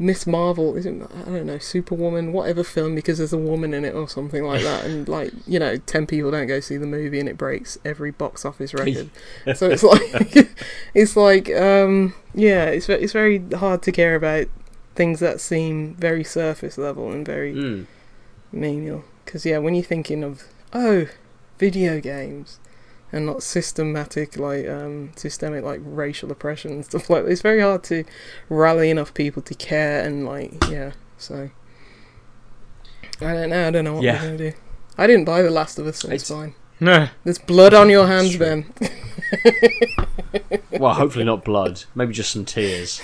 Miss Marvel, is it? I don't know, Superwoman, whatever film, because there's a woman in it or something like that, and [laughs] like you know, ten people don't go see the movie and it breaks every box office record. [laughs] so it's like, [laughs] it's like, um, yeah, it's it's very hard to care about things that seem very surface level and very Mm. menial. Because yeah, when you're thinking of oh, video games, and not systematic like um systemic like racial oppression and [laughs] stuff like that, it's very hard to rally enough people to care and like yeah. So I don't know. I don't know what Yeah. we're gonna do. I didn't buy The Last of Us, so it's, It's- fine. No. There's blood on your hands. Ben. Well, hopefully not blood. Maybe just some tears.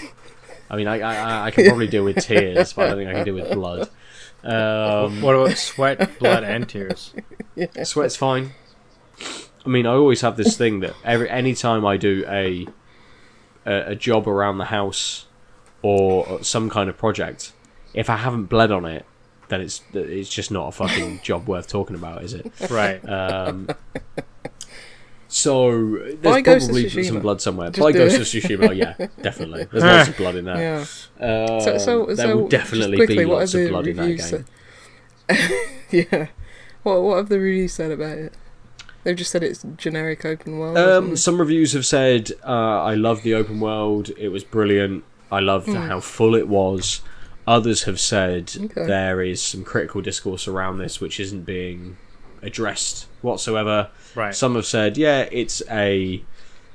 I mean, I I, I can probably deal with tears, but I don't think I can deal with blood. [laughs] Um, What about sweat, blood, and tears? [laughs] Sweat's fine. I mean, I always have this thing that every any time I do a, a a job around the house or some kind of project, if I haven't bled on it, then it's it's just not a fucking [laughs] job worth talking about, is it? Right. Um, so there's Buy probably Tsushima. some blood somewhere. Just By do Ghost it. of Tsushima, oh, yeah, [laughs] definitely. There's lots of blood in that. Yeah. Um, So, so, there so will definitely quickly, be lots of blood in that game. [laughs] yeah. What What have the reviews said about it? They've just said it's generic open world. Um, some reviews have said, uh, "I love the open world. It was brilliant. I loved how full it was." Others have said. Okay. there is some critical discourse around this which isn't being addressed whatsoever. Right. Some have said, "Yeah, it's a,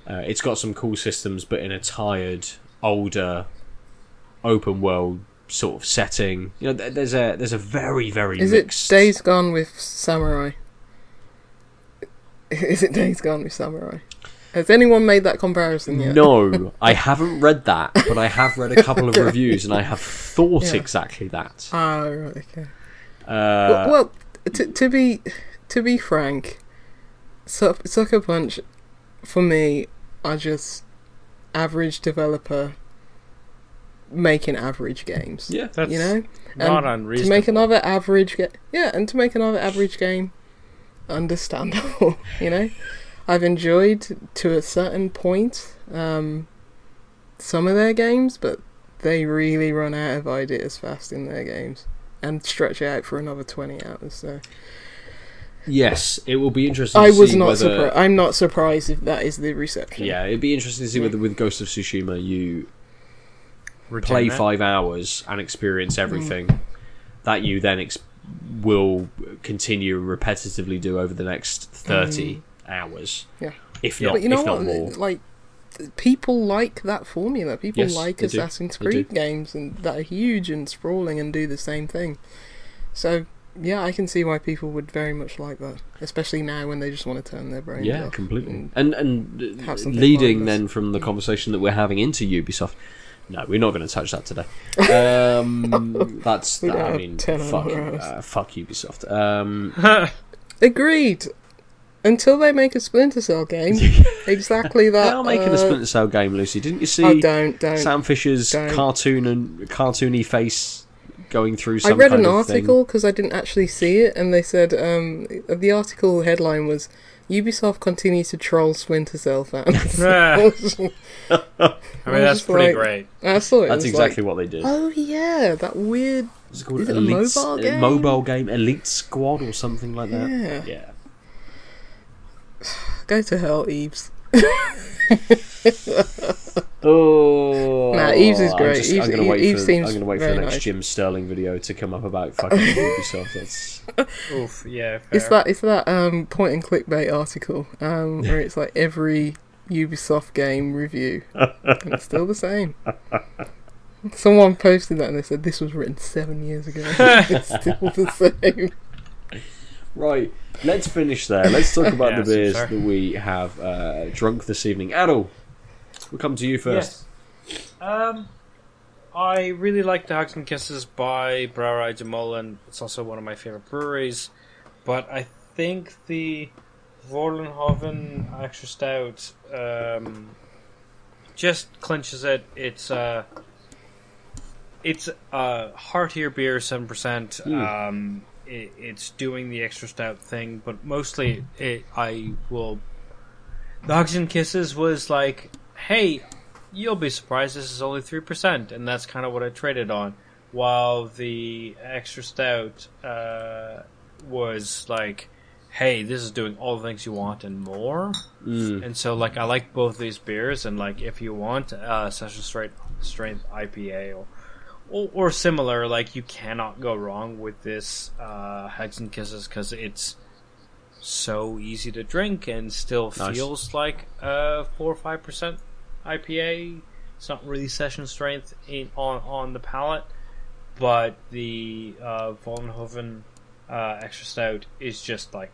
uh, it's got some cool systems, but in a tired, older, open world sort of setting." You know, th- there's a there's a very very Is it. Days Gone with Samurai? [laughs] Is it Days Gone with Samurai? Has anyone made that comparison yet? No, I haven't read that, but I have read a couple of [laughs] reviews and I have thought Yeah. exactly that. Ah, right, okay. Uh, well, well to, to be to be frank, Suck- Sucker Punch, for me, are just average developer making average games. yeah, That's you know, not unreasonable. to make another average game, yeah, and to make another average game understandable. [laughs] you know, I've enjoyed to a certain point um, some of their games, but they really run out of ideas fast in their games and stretch it out for another twenty hours. So yes, it will be interesting. I to was see not whether, surprised. I'm not surprised if that is the reception. Yeah, it'd be interesting to see Yeah. whether with Ghost of Tsushima you Retain play that. five hours and experience Mm. everything that you then ex- will continue repetitively do over the next thirty hours. Mm. Yeah. if not, But you know if not what? more. Like people like that formula. People Yes, like they do. Assassin's Creed games and that are huge and sprawling and do the same thing. So yeah, I can see why people would very much like that, especially now when they just want to turn their brains Yeah, completely. and- And and leading then from the conversation that we're having into Ubisoft. No, we're not going to touch that today. [laughs] Um, [laughs] that's don't I mean, 10 fuck, uh, fuck Ubisoft. Um, [laughs] Agreed. Until they make a Splinter Cell game, exactly that. they are making uh, a Splinter Cell game, Lucy. Didn't you see Oh, don't don't. Sam Fisher's don't. cartoon and cartoony face going through I read an article because I didn't actually see it, and they said um, the article headline was Ubisoft continues to troll Splinter Cell fans. [laughs] [laughs] [laughs] I mean, that's pretty like- great. I saw it. That's it exactly Like, what they did. oh yeah, that weird. Is it called is it a mobile game? mobile game, Elite Squad or something like that? Yeah. Yeah. [sighs] Go to hell, Yves. Oh, Nah, Yves is I'm great. just- Yves- I'm gonna wait Yves for seems I'm gonna wait for the next nice. Jim Sterling video to come up about fucking Ubisoft. That's [laughs] Oof, yeah. Fair. It's that it's that um, point and clickbait article um, [laughs] where it's like every Ubisoft game review, and it's still the same. [laughs] Someone posted that and they said this was written seven years ago. it's still the same. Right. Let's finish there. Let's talk about [laughs] Yeah, the beers that we have uh, drunk this evening. Aadil, we'll come to you first. Yes. Um, I really like the Hugs and Kisses by Brouwerij de Molen. It's also one of my favorite breweries. But I think the Vollenhoven Extra Stout um, just clinches it. It's uh, it's a heartier beer, seven percent. Mm. Um, it, it's doing the extra stout thing, but mostly it, I will. The Hugs and Kisses was like, hey, you'll be surprised this is only 3%, and that's kind of what I traded on. While the extra stout uh, was like, hey, this is doing all the things you want and more. Mm. And so, like, I like both these beers, and like, if you want uh, session straight strength IPA or, or or similar, like, you cannot go wrong with this uh, Hugs and Kisses because it's so easy to drink and still Nice. feels like a four or five percent IPA. It's not really session strength in, on on the palate, but the uh, Vollenhoven uh, extra stout is just like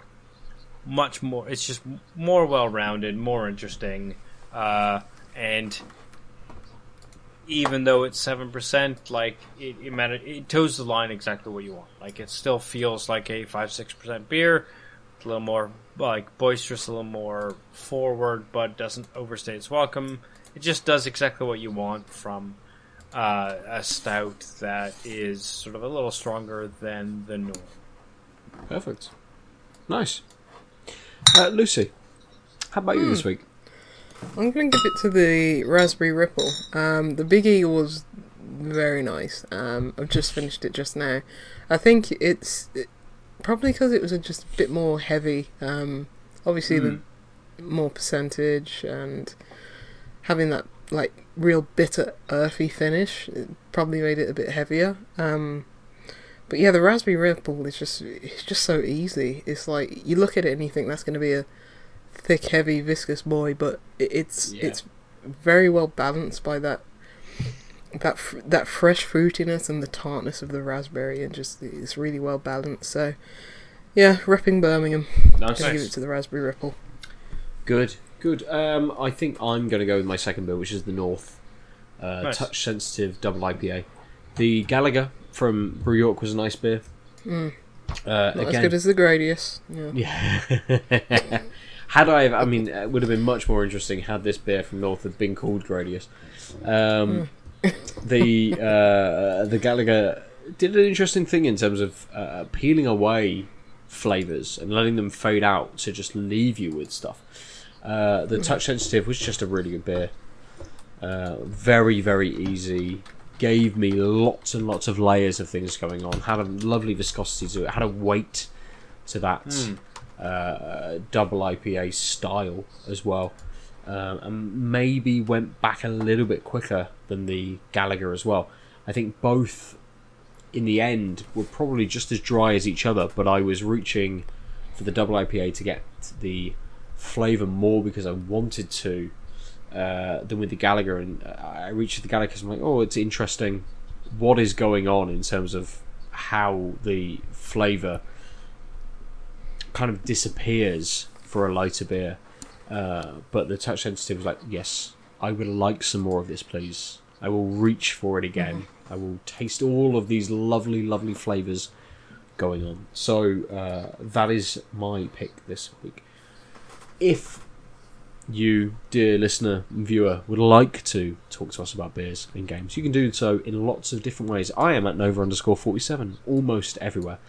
much more. It's just more well rounded, more interesting, uh, and even though it's seven percent, like it, it matter, it toes the line exactly what you want. Like it still feels like a five six percent beer, a little more like boisterous, a little more forward, but doesn't overstay its welcome. It just does exactly what you want from uh, a stout that is sort of a little stronger than the norm. Perfect. Nice. Uh, Lucy, how about you this week? I'm going to give it to the Raspberry Ripple. Um, the Big Eagle was very nice. Um, I've just finished it just now. I think it's it, probably because it was a just a bit more heavy. Um, obviously, the more percentage and having that like real bitter earthy finish it probably made it a bit heavier. Um, but yeah, the Raspberry Ripple is just it's just so easy. It's like you look at it and you think that's going to be a thick, heavy, viscous boy, but it's Yeah. it's very well balanced by that that fr- that fresh fruitiness and the tartness of the raspberry, and just it's really well balanced. So yeah, repping Birmingham, Nice. gonna give it to the Raspberry Ripple. Good, good. Um, I think I'm going to go with my second beer, which is the North uh, Nice. Touch Sensitive Double IPA. The Galaga from Brew York was a nice beer. Uh, Not as good as the Gradius. Yeah. [laughs] Yeah. Had I, I mean, it would have been much more interesting had this beer from North had been called Gradius. Um, the [laughs] uh, the Galaga did an interesting thing in terms of uh, peeling away flavors and letting them fade out to just leave you with stuff. Uh, the touch sensitive was just a really good beer. Uh, very very easy. Gave me lots and lots of layers of things going on. Had a lovely viscosity to it. Had a weight to that uh, double IPA style as well, um, and maybe went back a little bit quicker than the Galaga as well. I think both in the end were probably just as dry as each other, but I was reaching for the double IPA to get the flavour more because I wanted to uh, than with the Galaga, and uh, I reached the Gallagher because I'm like, oh, it's interesting. What is going on in terms of how the flavour kind of disappears for a lighter beer. Uh, but the touch sensitive was like, yes, I would like some more of this, please. I will reach for it again. I will taste all of these lovely, lovely flavors going on. So uh, that is my pick this week. If you, dear listener and viewer, would like to talk to us about beers and games, you can do so in lots of different ways. I am at Nova underscore 47 almost everywhere.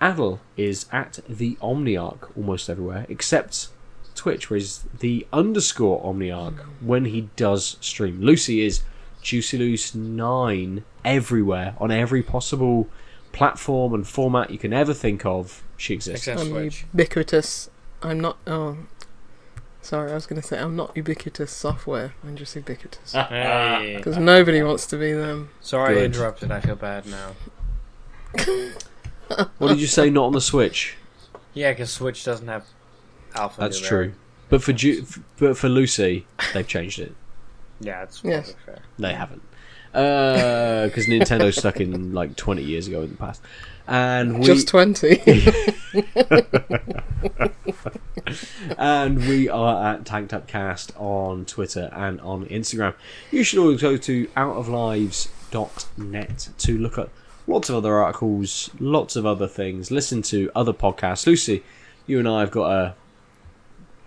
Aadil is at the Omniarch almost everywhere, except Twitch, where he's the underscore Omniarch when he does stream. Lucy is Juicy Loose 9 everywhere, on every possible platform and format you can ever think of. She exists. Except I'm Switch. ubiquitous. I'm not. Oh, sorry. I was going to say I'm not ubiquitous software. I'm just ubiquitous [laughs] because nobody wants to be them. Sorry I Good. interrupted. I feel bad now. [laughs] What did you say? Not on the Switch. Yeah, because Switch doesn't have alpha. That's numeric. true. But for Ju- but for Lucy, they've changed it. Yeah, it's Yes. fair. They haven't. Uh, because Nintendo's stuck in like 20 years ago in the past. And we, Just twenty. [laughs] and we are at Tanked Up Cast on Twitter and on Instagram. You should always go to outoflives.net to look at lots of other articles, lots of other things, listen to other podcasts. Lucy, you and I have got a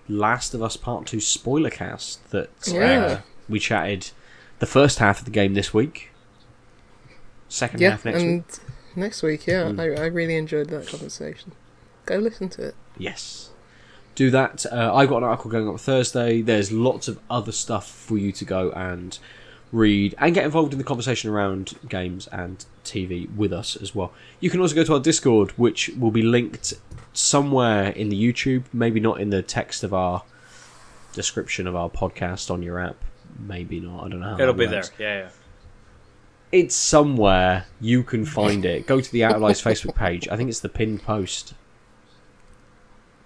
Last of Us Part 2 spoiler cast that uh, we chatted the first half of the game this week, second yeah, half next week. and next week, yeah, Mm. I, I really enjoyed that conversation. Go listen to it. Yes. Do that. Uh, I got an article going up Thursday. There's lots of other stuff for you to go and read and get involved in the conversation around games and TV with us as well. You can also go to our Discord, which will be linked somewhere in the YouTube, maybe not in the text of our description of our podcast on your app. Maybe not. I don't know how. It'll that be there. Yeah, yeah. It's somewhere. You can find it. Go to the Out of Lives Facebook page. I think it's the pinned post.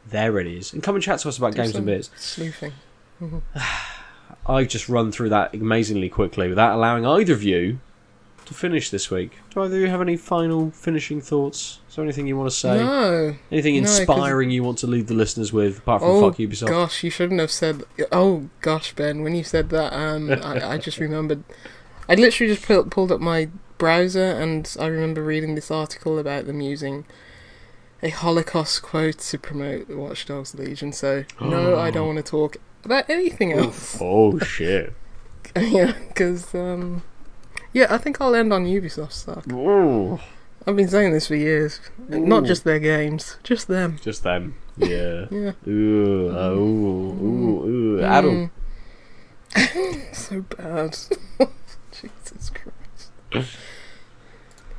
There it is. And come and chat to us about Do games and bits. beers. Sleuthing. [sighs] I've just run through that amazingly quickly without allowing either of you to finish this week. Do either of you have any final finishing thoughts? Is there anything you want to say? No. Anything No, inspiring you want to leave the listeners with, apart from Oh fuck Ubisoft? gosh, you shouldn't have said. Oh gosh, Ben, when you said that, um, [laughs] I, I just remembered. I literally just pulled, pulled up my browser and I remember reading this article about them using a Holocaust quote to promote the Watch Dogs Legion. So no, I don't [gasps] want to talk about anything else. Oh shit! [laughs] yeah, because um, yeah, I think I'll end on Ubisoft stuff. Ooh, I've been saying this for years. Not just their games, just them. just them. Yeah. Yeah. Ooh, uh, ooh, ooh, ooh. Adam. Mm. [laughs] so bad. [laughs] Jesus Christ.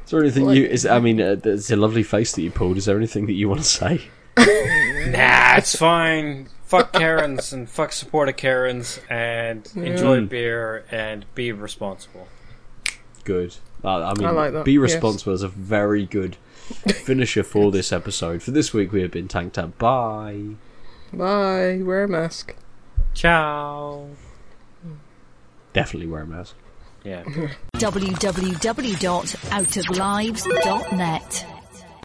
Is there anything Like- you? Is I mean, uh, it's a lovely face that you pulled. Is there anything that you want to say? [laughs] Nah, it's fine. Fuck Karens and fuck support of Karens and enjoy Mm. beer and be responsible. Good. Uh, I mean, I like that, be yes. responsible is a very good [laughs] finisher for this episode. For this week, we have been tanked up. Bye. Bye. Wear a mask. Ciao. Definitely wear a mask. Yeah. [laughs] [laughs] www.outoflives.net.